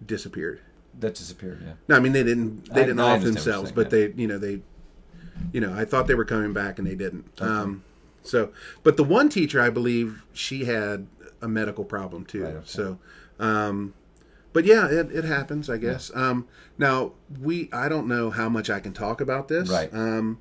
disappeared. that disappeared. Yeah. No, I mean they didn't. They I- didn't I off understand what you're themselves, saying, but yeah. they, you know, they, you know, I thought they were coming back and they didn't. Um, so, but the one teacher, I believe, she had a medical problem too. Right, okay. So, um, but yeah, it, it happens, I guess. Um, now we, I don't know how much I can talk about this. Right. Um,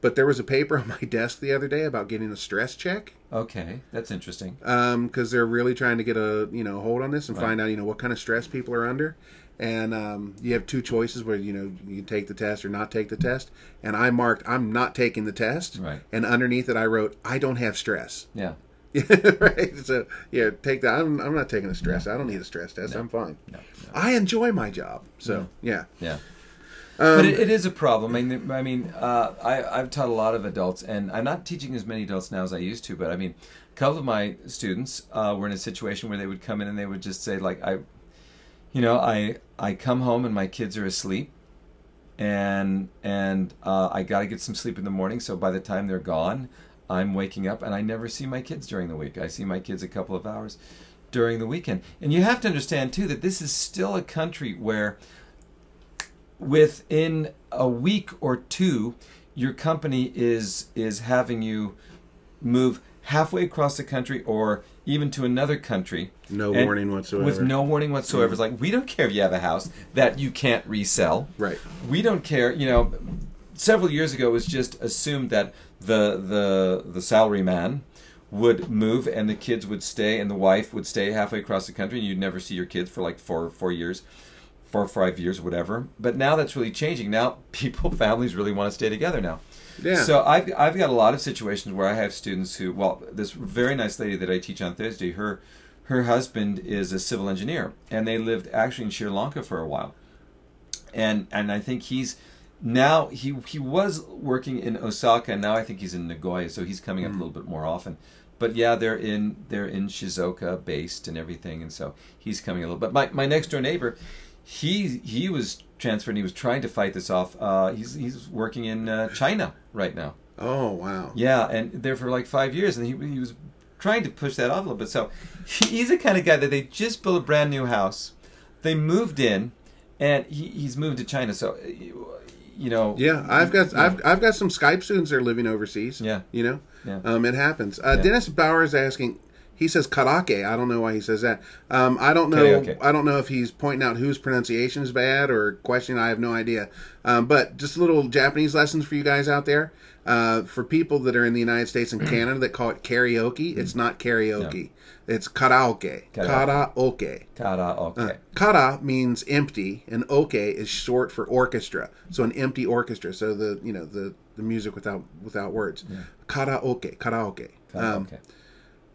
but there was a paper on my desk the other day about getting a stress check Okay, that's interesting. because they're really trying to get a you know hold on this and Right. find out you know what kind of stress people are under and um, you have two choices where you know you take the test or not take the test and i marked i'm not taking the test Right. and underneath it i wrote i don't have stress Yeah. right so yeah take that I'm, I'm not taking a stress i don't need a stress test i'm fine No. no. i enjoy my job so yeah Yeah. Um, but it, it is a problem. I mean, I mean, uh, I, I've taught a lot of adults, and I'm not teaching as many adults now as I used to. But I mean, a couple of my students uh, were in a situation where they would come in and they would just say, like, I, you know, I I come home and my kids are asleep, and and uh, I got to get some sleep in the morning. So by the time they're gone, I'm waking up, and I never see my kids during the week. I see my kids a couple of hours during the weekend. And you have to understand too that this is still a country where within a week or two your company is is having you move halfway across the country or even to another country No warning whatsoever. with no warning whatsoever it's like we don't care if you have a house that you can't resell right we don't care you know several years ago it was just assumed that the the the salary man would move and the kids would stay and the wife would stay halfway across the country and you'd never see your kids for like four four years four or five years whatever. But now that's really changing. Now people families really want to stay together now. Yeah. so I've, I've got a lot of situations where I have students who, well, this very nice lady that I teach on Thursday, her her husband is a civil engineer, and they lived actually in Sri Lanka for a while, and and I think he's now he he was working in Osaka, and now I think he's in Nagoya, so he's coming up a little bit more often. But yeah, they're in they're in Shizuoka based and everything, and so he's coming a little. But my my next door neighbor, he he was transferred. and He was trying to fight this off. Uh, he's he's working in uh, China right now. oh wow Yeah, and there for like five years, and he he was trying to push that off a little bit. So he's the kind of guy that they just built a brand new house, they moved in, and he, he's moved to China. So you know, Yeah, I've got I've I've got some Skype students that are living overseas. Yeah. you know, Yeah. um, it happens. Uh, Yeah. Dennis Bauer is asking. He says karake. I don't know why he says that. Um, I don't know. Karaoke. I don't know if he's pointing out whose pronunciation is bad or questioning. I have no idea. Um, but just a little Japanese lessons for you guys out there. Uh, for people that are in the United States and Canada that call it karaoke, it's not karaoke. It's karaoke. Karaoke. Karaoke. karaoke. Uh, kara means empty, and oke is short for orchestra. So an empty orchestra. So the you know the the music without without words. Karaoke, karaoke. Um, karaoke.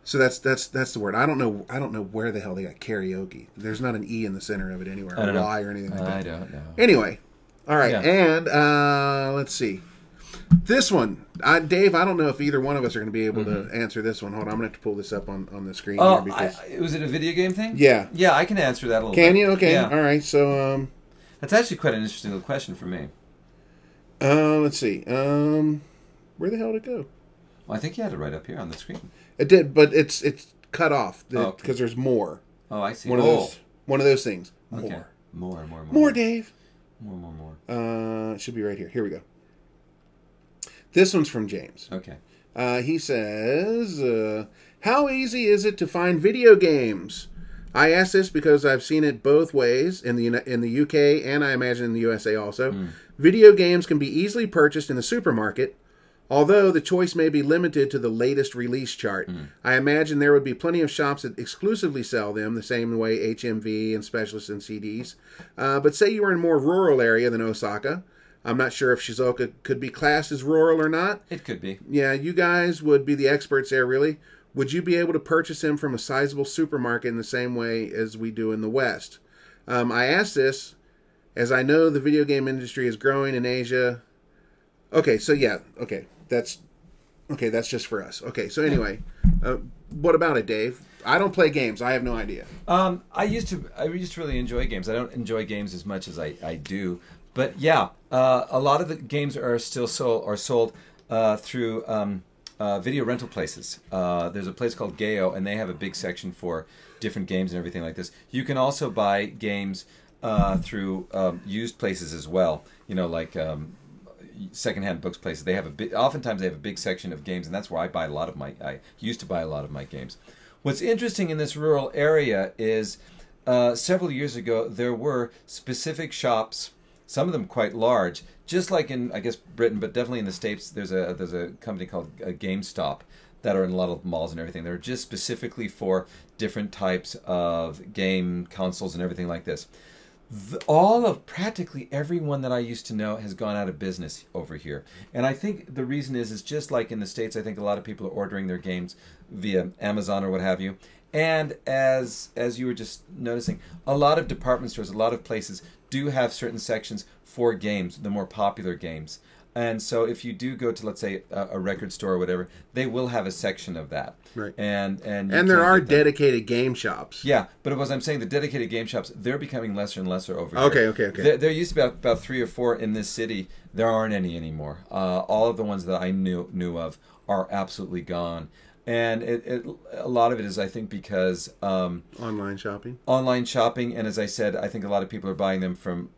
so that's that's that's the word. I don't know. I don't know where the hell they got karaoke. There's not an e in the center of it anywhere, or don't know. y or anything like I that. don't know. Anyway, all right, Yeah. and uh, let's see. This one, I, Dave. I don't know if either one of us are going to be able to answer this one. Hold on, I'm going to have to pull this up on, on the screen Mm-hmm. Oh, here because I- was it a video game thing? Yeah. Yeah, I can answer that a little can bit. you? Okay, Yeah. all right. So um, That's actually quite an interesting little question for me. Uh, let's see. Um, where the hell did it go? Well, I think you had it right up here on the screen. It did, but it's it's cut off because Oh, okay. there's more. Oh, I see. One of oh, those. One of those things. okay. More. More, more, more. More, Dave. More, more, more. Uh, it should be right here. Here we go. This one's from James. Okay. Uh, he says, uh, "How easy is it to find video games? I ask this because I've seen it both ways in the in the UK and I imagine in the USA also. Video games can be easily purchased in the supermarket, although the choice may be limited to the latest release chart. I imagine there would be plenty of shops that exclusively sell them, the same way HMV and specialists in CDs. Uh, but say you were in a more rural area than Osaka. I'm not sure if Shizuoka could be classed as rural or not. It could be. Yeah, you guys would be the experts there, really. Would you be able to purchase them from a sizable supermarket in the same way as we do in the West? Um, I ask this as I know the video game industry is growing in Asia. Okay, so yeah, okay, that's okay. That's just for us. Okay, so anyway, uh, what about it, Dave? I don't play games. I have no idea. Um, I used to. I used to really enjoy games. I don't enjoy games as much as I, I do, but yeah, uh, a lot of the games are still sold are sold uh, through um, uh, video rental places. Uh, there's a place called GEO, and they have a big section for different games and everything like this. You can also buy games uh, through um, used places as well. You know, like um, secondhand books places. They have a big. Oftentimes, they have a big section of games, and that's where I buy a lot of my. I used to buy a lot of my games. What's interesting in this rural area is uh, several years ago there were specific shops, some of them quite large, just like in I guess Britain, but definitely in the states. There's a there's a company called uh, GameStop that are in a lot of malls and everything. They're just specifically for different types of game consoles and everything like this. The, all of practically everyone that I used to know has gone out of business over here, and I think the reason is is just like in the states. I think a lot of people are ordering their games via Amazon or what have you. And as as you were just noticing, a lot of department stores, a lot of places do have certain sections for games, the more popular games. And so, if you do go to, let's say, a, a record store or whatever, they will have a section of that. Right. And and And there are dedicated game shops. Yeah, but as I'm saying, the dedicated game shops they're becoming lesser and lesser over here. Okay, okay, okay. There, there used to be about, about three or four in this city. There aren't any anymore. Uh, all of the ones that I knew knew of are absolutely gone, and it, it a lot of it is I think because um, Online shopping. online shopping, and as I said, I think a lot of people are buying them from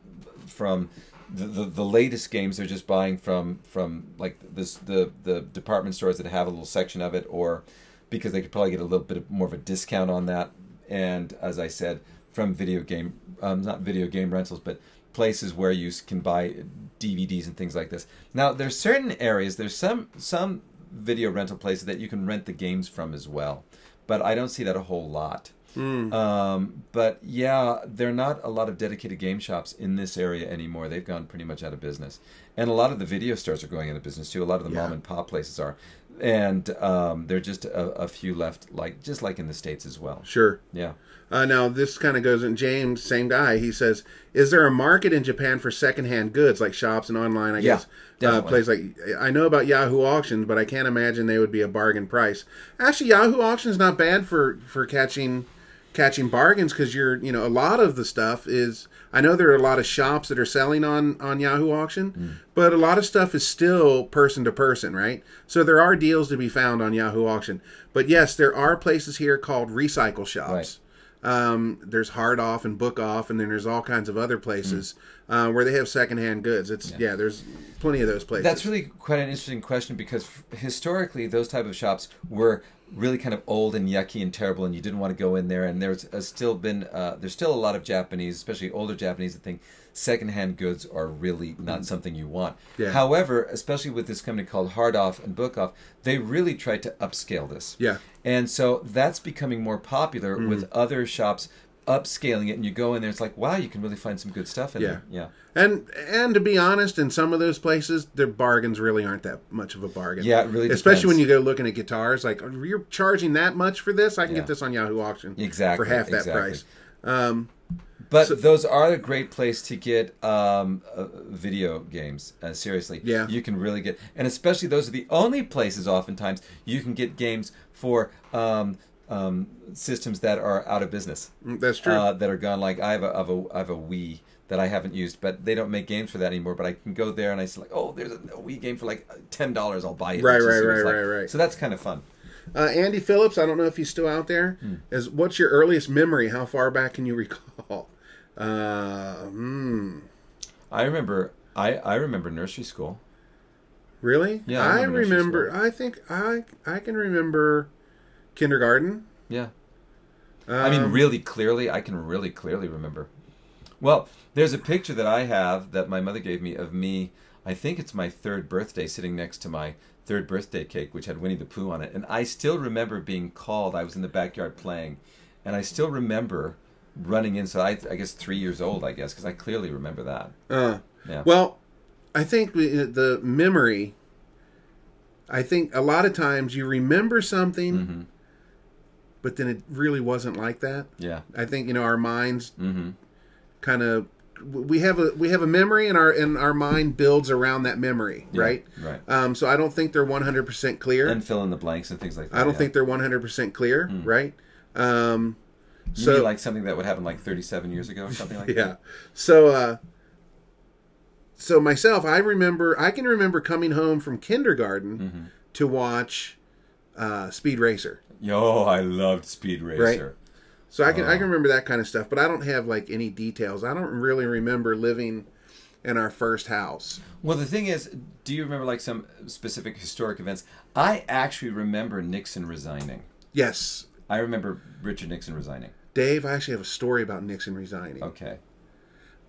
from the, the, the latest games. They're just buying from from like this the the department stores that have a little section of it, or because they could probably get a little bit of, more of a discount on that. And as I said, from video game, um, not video game rentals, but places where you can buy DVDs and things like this. Now, there's certain areas. There's some some video rental places that you can rent the games from as well, but I don't see that a whole lot. Um, but yeah, there are not a lot of dedicated game shops in this area anymore. They've gone pretty much out of business, and a lot of the video stores are going out of business too. A lot of the Yeah. mom and pop places are, and um, there are just a, a few left, like just like in the states as well. Sure. Yeah. Uh, now this kind of goes in. James, same guy. He says, "Is there a market in Japan for secondhand goods, like shops and online? I Yeah, guess uh, places like I know about Yahoo auctions, but I can't imagine they would be a bargain price. Actually, Yahoo auctions not bad for for catching catching bargains because you're you know a lot of the stuff is. I know there are a lot of shops that are selling on on Yahoo auction, Mm. but a lot of stuff is still person to person, right? So there are deals to be found on Yahoo auction. But yes, there are places here called recycle shops. Right. Um, there's Hard Off and Book Off, and then there's all kinds of other places uh, where they have secondhand goods. It's yeah. there's plenty of those places. That's really quite an interesting question because historically those type of shops were really kind of old and yucky and terrible, and you didn't want to go in there. And there's uh, still been uh, there's still a lot of Japanese, especially older Japanese, that think secondhand goods are really not something you want. Yeah. However, especially with this company called Hard Off and Book Off, they really tried to upscale this. Yeah. And so that's becoming more popular with other shops upscaling it, and you go in there, it's like, wow, you can really find some good stuff in Yeah. there. Yeah. and and to be honest, in some of those places, their bargains really aren't that much of a bargain. Yeah, it really Especially depends. when you go looking at guitars, like "Oh, you're charging that much for this. I can Yeah. get this on Yahoo auction Exactly, for half that exactly. price. Um, But those are a great place to get um, uh, video games. Uh, seriously, Yeah. you can really get, and especially those are the only places. Oftentimes, you can get games for um, um, systems that are out of business. that's true. Uh, that are gone. Like I have a, I have a I have a Wii that I haven't used, but they don't make games for that anymore. But I can go there and I say like, oh, there's a Wii game for like ten dollars. I'll buy it. Right, right, see what it's right, like. right, right. So that's kind of fun. Uh, Andy Phillips, I don't know if he's still out there. Hmm. Is what's your earliest memory? How far back can you recall? Uh, hmm. I remember. I I remember nursery school. Really? Yeah, I I remember nursery remember. I think I I can remember kindergarten. Yeah. I mean, really clearly, I can really clearly remember. Well, there's a picture that I have that my mother gave me of me. I think it's my third birthday, sitting next to my third birthday cake, which had Winnie the Pooh on it, and I still remember being called. I was in the backyard playing, and I still remember running in. So I, I guess three years old, I guess, because I clearly remember that. Uh, Yeah. Well, I think we- the memory. I think a lot of times you remember something, Mm-hmm. But then it really wasn't like that. yeah. I think you know our minds Mm-hmm. kind of we have a we have a memory and our and our mind builds around that memory, Yeah, right? right. Um, so I don't think they're one hundred percent clear. And fill in the blanks and things like that. I don't yeah. think they're one hundred percent clear, right? Um, You so mean like something that would happen like 37 years ago or something like yeah. that? Yeah so uh, so myself, I remember I can remember coming home from kindergarten Mm-hmm. to watch uh, Speed Racer. Yo, I loved Speed Racer. Right? So I can I Oh. can remember that kind of stuff, but I don't have like any details. I don't really remember living in our first house. Well, the thing is, do you remember like some specific historic events? I actually remember Nixon resigning. Yes, I remember Richard Nixon resigning. Dave, I actually have a story about Nixon resigning. Okay.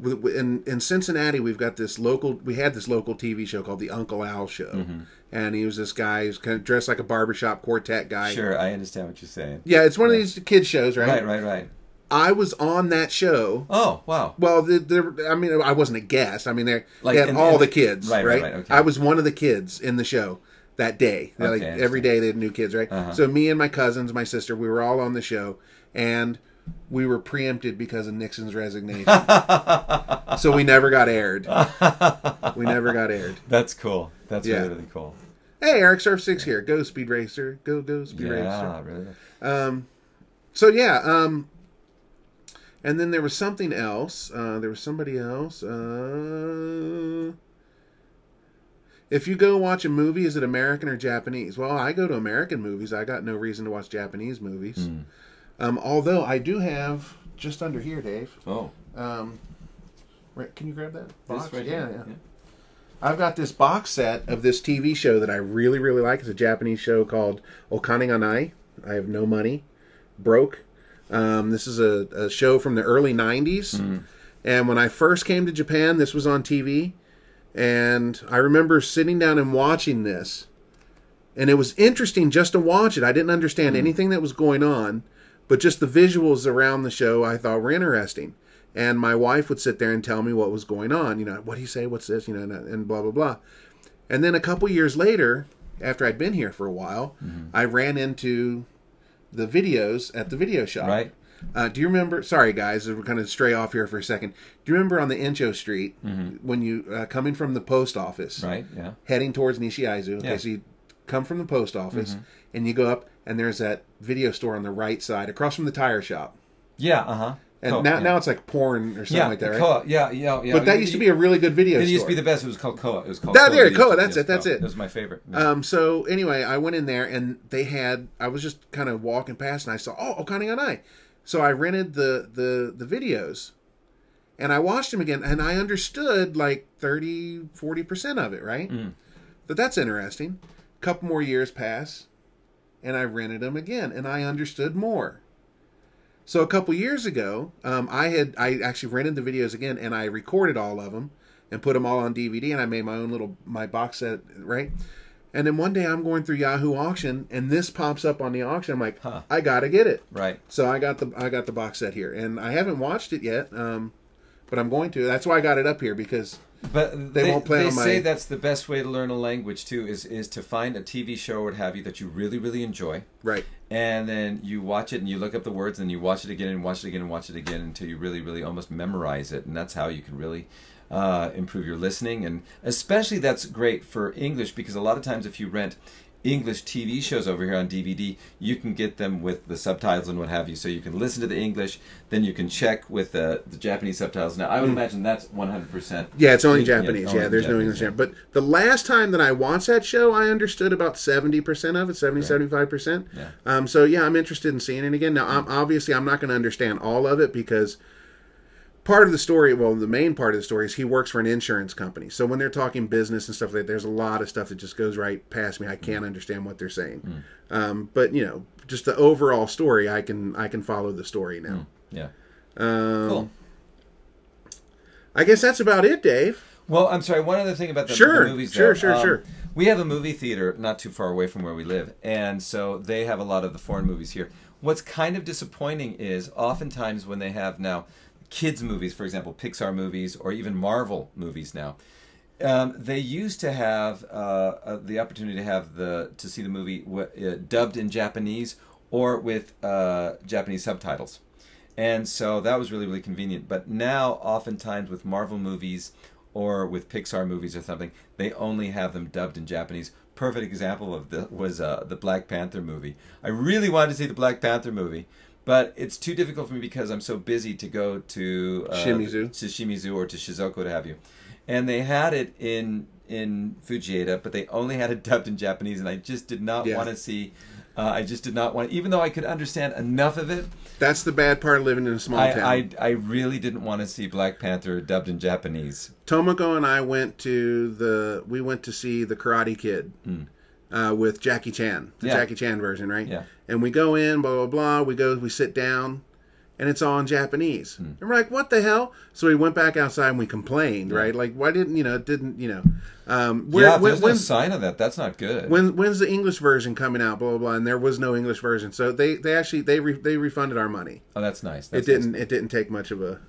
In in Cincinnati, we've got this local. We had this local TV show called the Uncle Al Show, Mm-hmm. and he was this guy who's kind of dressed like a barbershop quartet guy. Sure, I understand what you're saying. Yeah, it's one of these kids shows, right? Right, right, right. I was on that show. Oh, wow. Well, the, the, I mean, I wasn't a guest. I mean, they Like they had in- all in the the- kids, right, right? right, right, okay. I was one of the kids in the show that day. Okay, like every day they had new kids, right? Uh-huh. So me and my cousins, my sister, we were all on the show, and we were preempted because of Nixon's resignation. so we never got aired. we never got aired. That's cool. That's Yeah. really, really cool. Hey, Eric Surf Six here. Go Speed Racer. Go go Speed Racer. Yeah, really. Um, so yeah, um, and then there was something else. Uh, there was somebody else. Uh, if you go watch a movie, is it American or Japanese? Well, I go to American movies. I got no reason to watch Japanese movies. Hmm. Um, although I do have just under here, Dave. Oh. Um, right, can you grab that box? Right yeah, here? yeah. I've got this box set of this TV show that I really, really like. It's a Japanese show called Okane ga I have no money, broke. Um, this is a, a show from the early '90s, and when I first came to Japan, this was on TV, and I remember sitting down and watching this, and it was interesting just to watch it. I didn't understand anything that was going on, but just the visuals around the show I thought were interesting. And my wife would sit there and tell me what was going on. You know, what do you say? What's this? You know, and, and blah blah blah. And then a couple years later, after I'd been here for a while, I ran into the videos at the video shop. Right. Uh, do you remember? Sorry, guys, we're kind of stray off here for a second. Do you remember on the Incho Street when you uh, coming from the post office, Right, yeah. heading towards Nishiaizu? Okay, Yeah. so you come from the post office and you go up, and there's that video store on the right side, across from the tire shop. Yeah, uh huh. And now, now it's like porn or something yeah, like that, right? Koa. Yeah, yeah, yeah. But that used to be a really good video It store. used to be the best. It was called Koa. It was called That- Koa there, Koa, that's it, that's Koa. it. It was my favorite. Um, so anyway, I went in there and they had. I was just kind of walking past and I saw, oh, Okane ga Nai. So I rented the the the videos, and I watched them again, and I understood like 30 40 percent of it, right? Mm. But that's interesting. A couple more years pass, and I rented them again, and I understood more. So a couple years ago, um, I had I actually rented the videos again, and I recorded all of them and put them all on DVD, and I made my own little my box set, right? And then one day I'm going through Yahoo auction, and this pops up on the auction. I'm like, Huh. I gotta get it. right. So I got the I got the box set here, and I haven't watched it yet, um, but I'm going to. That's why I got it up here because But They they, won't play they on my- say that's the best way to learn a language too. Is is to find a TV show or what have you that you really really enjoy, right, and then you watch it and you look up the words and you watch it again and watch it again and watch it again until you really really almost memorize it, and that's how you can really uh, improve your listening. And especially that's great for English because a lot of times if you rent English TV shows over here on DVD, you can get them with the subtitles and what have you, so you can listen to the English, then you can check with the, the Japanese subtitles. Now, I would imagine that's 100%. yeah, it's only Yeah, Japanese. only Yeah, there's no English yeah. there. But the last time that I watched that show, I understood about seventy percent of it, 70 75 percent. Yeah. Um, so yeah, I'm interested in seeing it again. Now, I'm, obviously, I'm not going to understand all of it because part of the story, well, the main part of the story is he works for an insurance company. So when they're talking business and stuff like that, there's a lot of stuff that just goes right past me. I can't understand what they're saying. Um, but you know, just the overall story, I can I can follow the story now. Yeah. Um, Cool. I guess that's about it, Dave. Well, I'm sorry. One other thing about the, Sure, the movies. sure, though. sure, Um, sure. We have a movie theater not too far away from where we live, and so they have a lot of the foreign movies here. What's kind of disappointing is oftentimes when they have now kids movies, for example, Pixar movies or even Marvel movies now. Um, they used to have uh, uh, the opportunity to have the to see the movie w- uh, dubbed in Japanese or with uh, Japanese subtitles, and so that was really really convenient. But now, oftentimes with Marvel movies or with Pixar movies or something, they only have them dubbed in Japanese. Perfect example of the was uh, the Black Panther movie. I really wanted to see the Black Panther movie, but it's too difficult for me because I'm so busy to go to uh, Shimizu. to Shimizu or to Shizuoka, to have you. And they had it in in Fujieda, but they only had it dubbed in Japanese, and I just did not Yeah. want to see. Uh, I just did not want, even though I could understand enough of it. That's the bad part of living in a small I, town. I I really didn't want to see Black Panther dubbed in Japanese. Tomoko and I went to the we went to see the Karate Kid uh, with Jackie Chan, the. Yeah. Jackie Chan version, right? Yeah. And we go in, blah blah blah. We go, we sit down, and it's all in Japanese. Hmm. And we're like, what the hell? So we went back outside and we complained, right? Like, why didn't you know? it Didn't you know? Um, where, yeah, if when, there's no sign of that. That's not good. when when's the English version coming out? Blah blah blah. And there was no English version, so they they actually they re, they refunded our money. oh, that's nice. It didn't nice. it didn't take much of a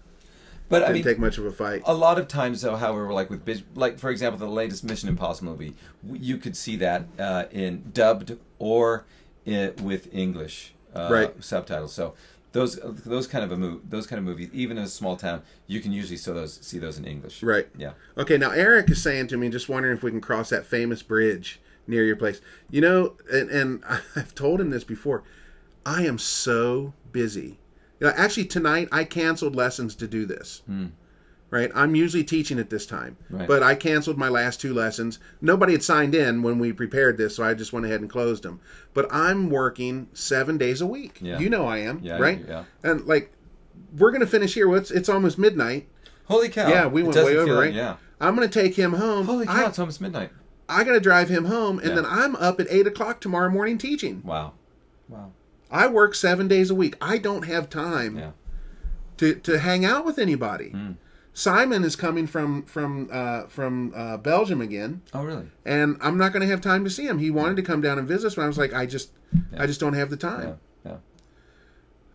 But I didn't mean, take much of a fight. a lot of times though however like with like for example the latest mission impossible movie you could see that uh, in dubbed or i with english uh, Right. subtitles so those those kind of a move those kind of movies even in a small town you can usually see those see those in english Right. yeah Okay, now Eric is saying to me, just wondering if we can cross that famous bridge near your place. You know, and, and I've told him this before. I am so busy. You know, actually, tonight I canceled lessons to do this. Hmm. Right, I'm usually teaching at this time, Right. but I canceled my last two lessons. Nobody had signed in when we prepared this, so I just went ahead and closed them. But I'm working seven days a week. Yeah. You know I am, Yeah, right? yeah. And like, we're gonna finish here. Well, it's, it's almost midnight. holy cow Yeah, we went way over, like- right? yeah I'm gonna take him home. holy cow I, it's almost midnight I got to drive him home, and Yeah. then I'm up at eight o'clock tomorrow morning teaching. wow wow I work seven days a week. I don't have time yeah to, to hang out with anybody. Hmm. Simon is coming from from uh, from uh, Belgium again, oh really and I'm not going to have time to see him. He wanted to come down and visit us, but I was like, I just I just don't have the yeah time. yeah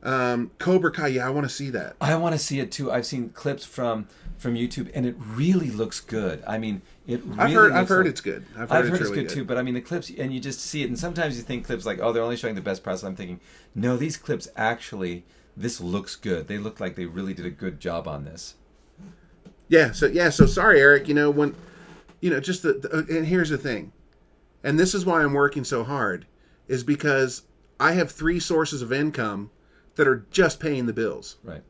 Um, Cobra Kai, yeah, I want to see that. I want to see it too. I've seen clips from from YouTube, and it really looks good. I mean, it. Really I've heard I've heard like- it's good. I've heard, I've it's, heard it's really good, too, but I mean the clips, and you just see it, and sometimes you think clips like, oh, they're only showing the best parts. I'm thinking, no, these clips actually, this looks good. They look like they really did a good job on this. Yeah, so yeah, so sorry, Eric. You know when, you know, just the, the and here's the thing, and this is why I'm working so hard, is because I have three sources of income that are just paying the bills. Right.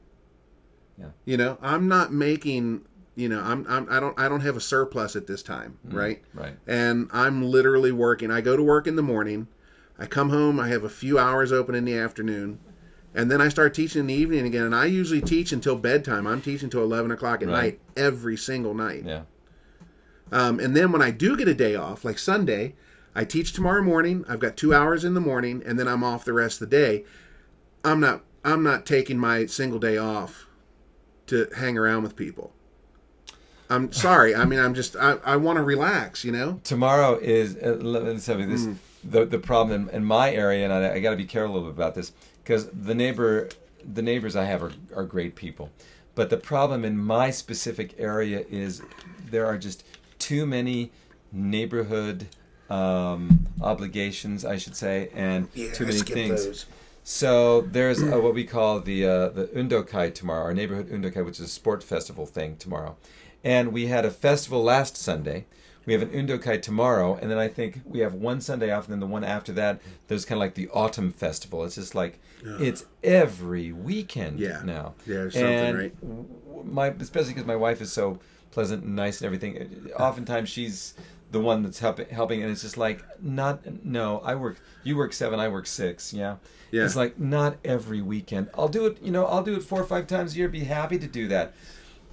Yeah. You know, I'm not making. You know, I'm, I'm I don't I don't have a surplus at this time, right? Right. And I'm literally working. I go to work in the morning. I come home. I have a few hours open in the afternoon. And then I start teaching in the evening again. And I usually teach until bedtime. I'm teaching till 11 o'clock at Right. night every single night. Yeah. Um, and then when I do get a day off, like Sunday, I teach tomorrow morning. I've got two hours in the morning, and then I'm off the rest of the day. I'm not. I'm not taking my single day off to hang around with people. I'm sorry. I mean, I'm just. I, I want to relax. You know. Tomorrow is uh, let me tell you this Hmm. the the problem in, in my area, and I, I got to be careful a little bit about this because the neighbor the neighbors I have are, are great people, but the problem in my specific area is there are just too many neighborhood um, obligations, I should say, and too many things. So there's uh, what we call the uh, the Undokai tomorrow, our neighborhood Undokai, which is a sport festival thing tomorrow. And we had a festival last Sunday. We have an Undokai tomorrow, and then I think we have one Sunday off, and then the one after that, there's kind of like the autumn festival. It's just like it's every weekend Yeah. now. Yeah, something, and right? My especially because my wife is so pleasant and nice and everything. Oftentimes she's the one that's helping helping and it's just like not no i work you work seven i work six yeah Yeah. it's like not every weekend i'll do it you know i'll do it four or five times a year be happy to do that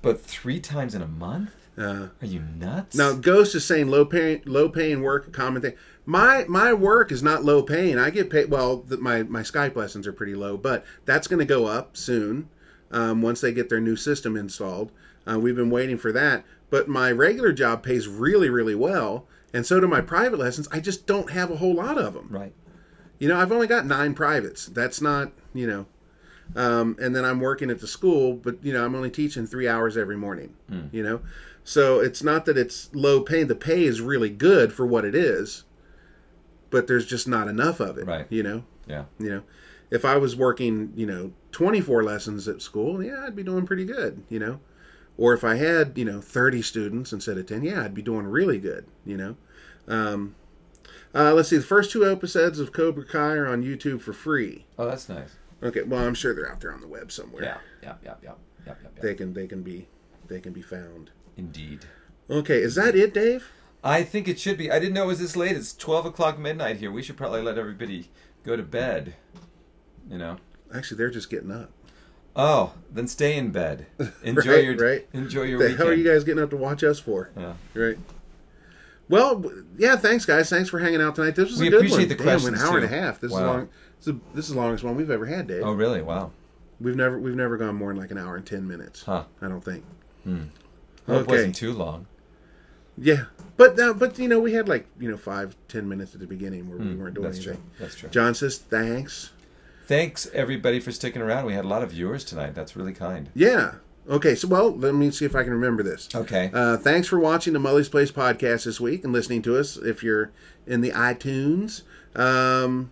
but three times in a month Uh, are you nuts now, Ghost is saying low paying, low paying work, a common thing. My my work is not low paying. I get paid. Well, the, my my Skype lessons are pretty low, but that's going to go up soon um, once they get their new system installed. Uh, we've been waiting for that. But my regular job pays really really well, and so do my private lessons. I just don't have a whole lot of them. right You know, I've only got nine privates. That's not, you know. Um, and then I'm working at the school, but you know, I'm only teaching three hours every morning. You know, so it's not that it's low pay. The pay is really good for what it is, but there's just not enough of it. Right. You know. yeah You know, if I was working, you know, 24 lessons at school, yeah, I'd be doing pretty good. You know, or if I had, you know, 30 students instead of 10, yeah, I'd be doing really good. You know. Um, uh, let's see. The first two episodes of Cobra Kai are on YouTube for free. oh that's nice Okay, well, I'm sure they're out there on the web somewhere. yeah yeah yeah yeah yeah yeah, yeah. They can they can be they can be found. indeed Okay, is that it, Dave? I think it should be. I didn't know it was this late. It's twelve o'clock midnight here. We should probably let everybody go to bed. You know. Actually, they're just getting up. Oh, then stay in bed. Enjoy Right, your right. enjoy your the weekend. hell are you guys getting up to watch us for? Yeah. Right. Well, yeah. Thanks, guys. Thanks for hanging out tonight. This was We a good appreciate one. the Damn, questions, an hour and a half. This is long. This is, this is the longest one we've ever had, Dave. Oh, really? Wow. We've never we've never gone more than like an hour and ten minutes. Huh. I don't think. I hope it wasn't too long. Yeah, but uh, but you know we had like you know five ten minutes at the beginning where we weren't doing Hmm. That's anything. true. That's true. John says thanks. Thanks everybody for sticking around. We had a lot of viewers tonight. That's really kind. Yeah. Okay. So well, let me see if I can remember this. Okay. Uh, thanks for watching the Mully's Place podcast this week and listening to us. If you're in the iTunes, um,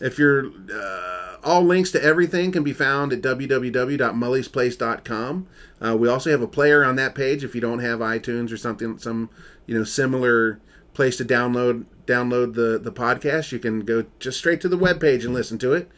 if you're uh, all links to everything can be found at www.mullysplace.com. Uh, we also have a player on that page if you don't have iTunes or something, some you know similar place to download download the the podcast. You can go just straight to the web page and listen to it.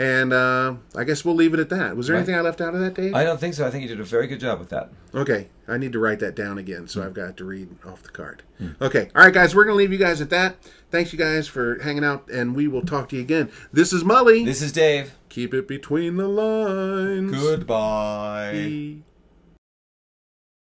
And uh, I guess we'll leave it at that. Was there Right. anything I left out of that, Dave? I don't think so. I think you did a very good job with that. Okay, I need to write that down again, so I've got to read off the card. Okay, all right, guys, we're gonna leave you guys at that. Thanks, you guys, for hanging out, and we will talk to you again. This is Mully. This is Dave. Keep it between the lines. Goodbye. Bye.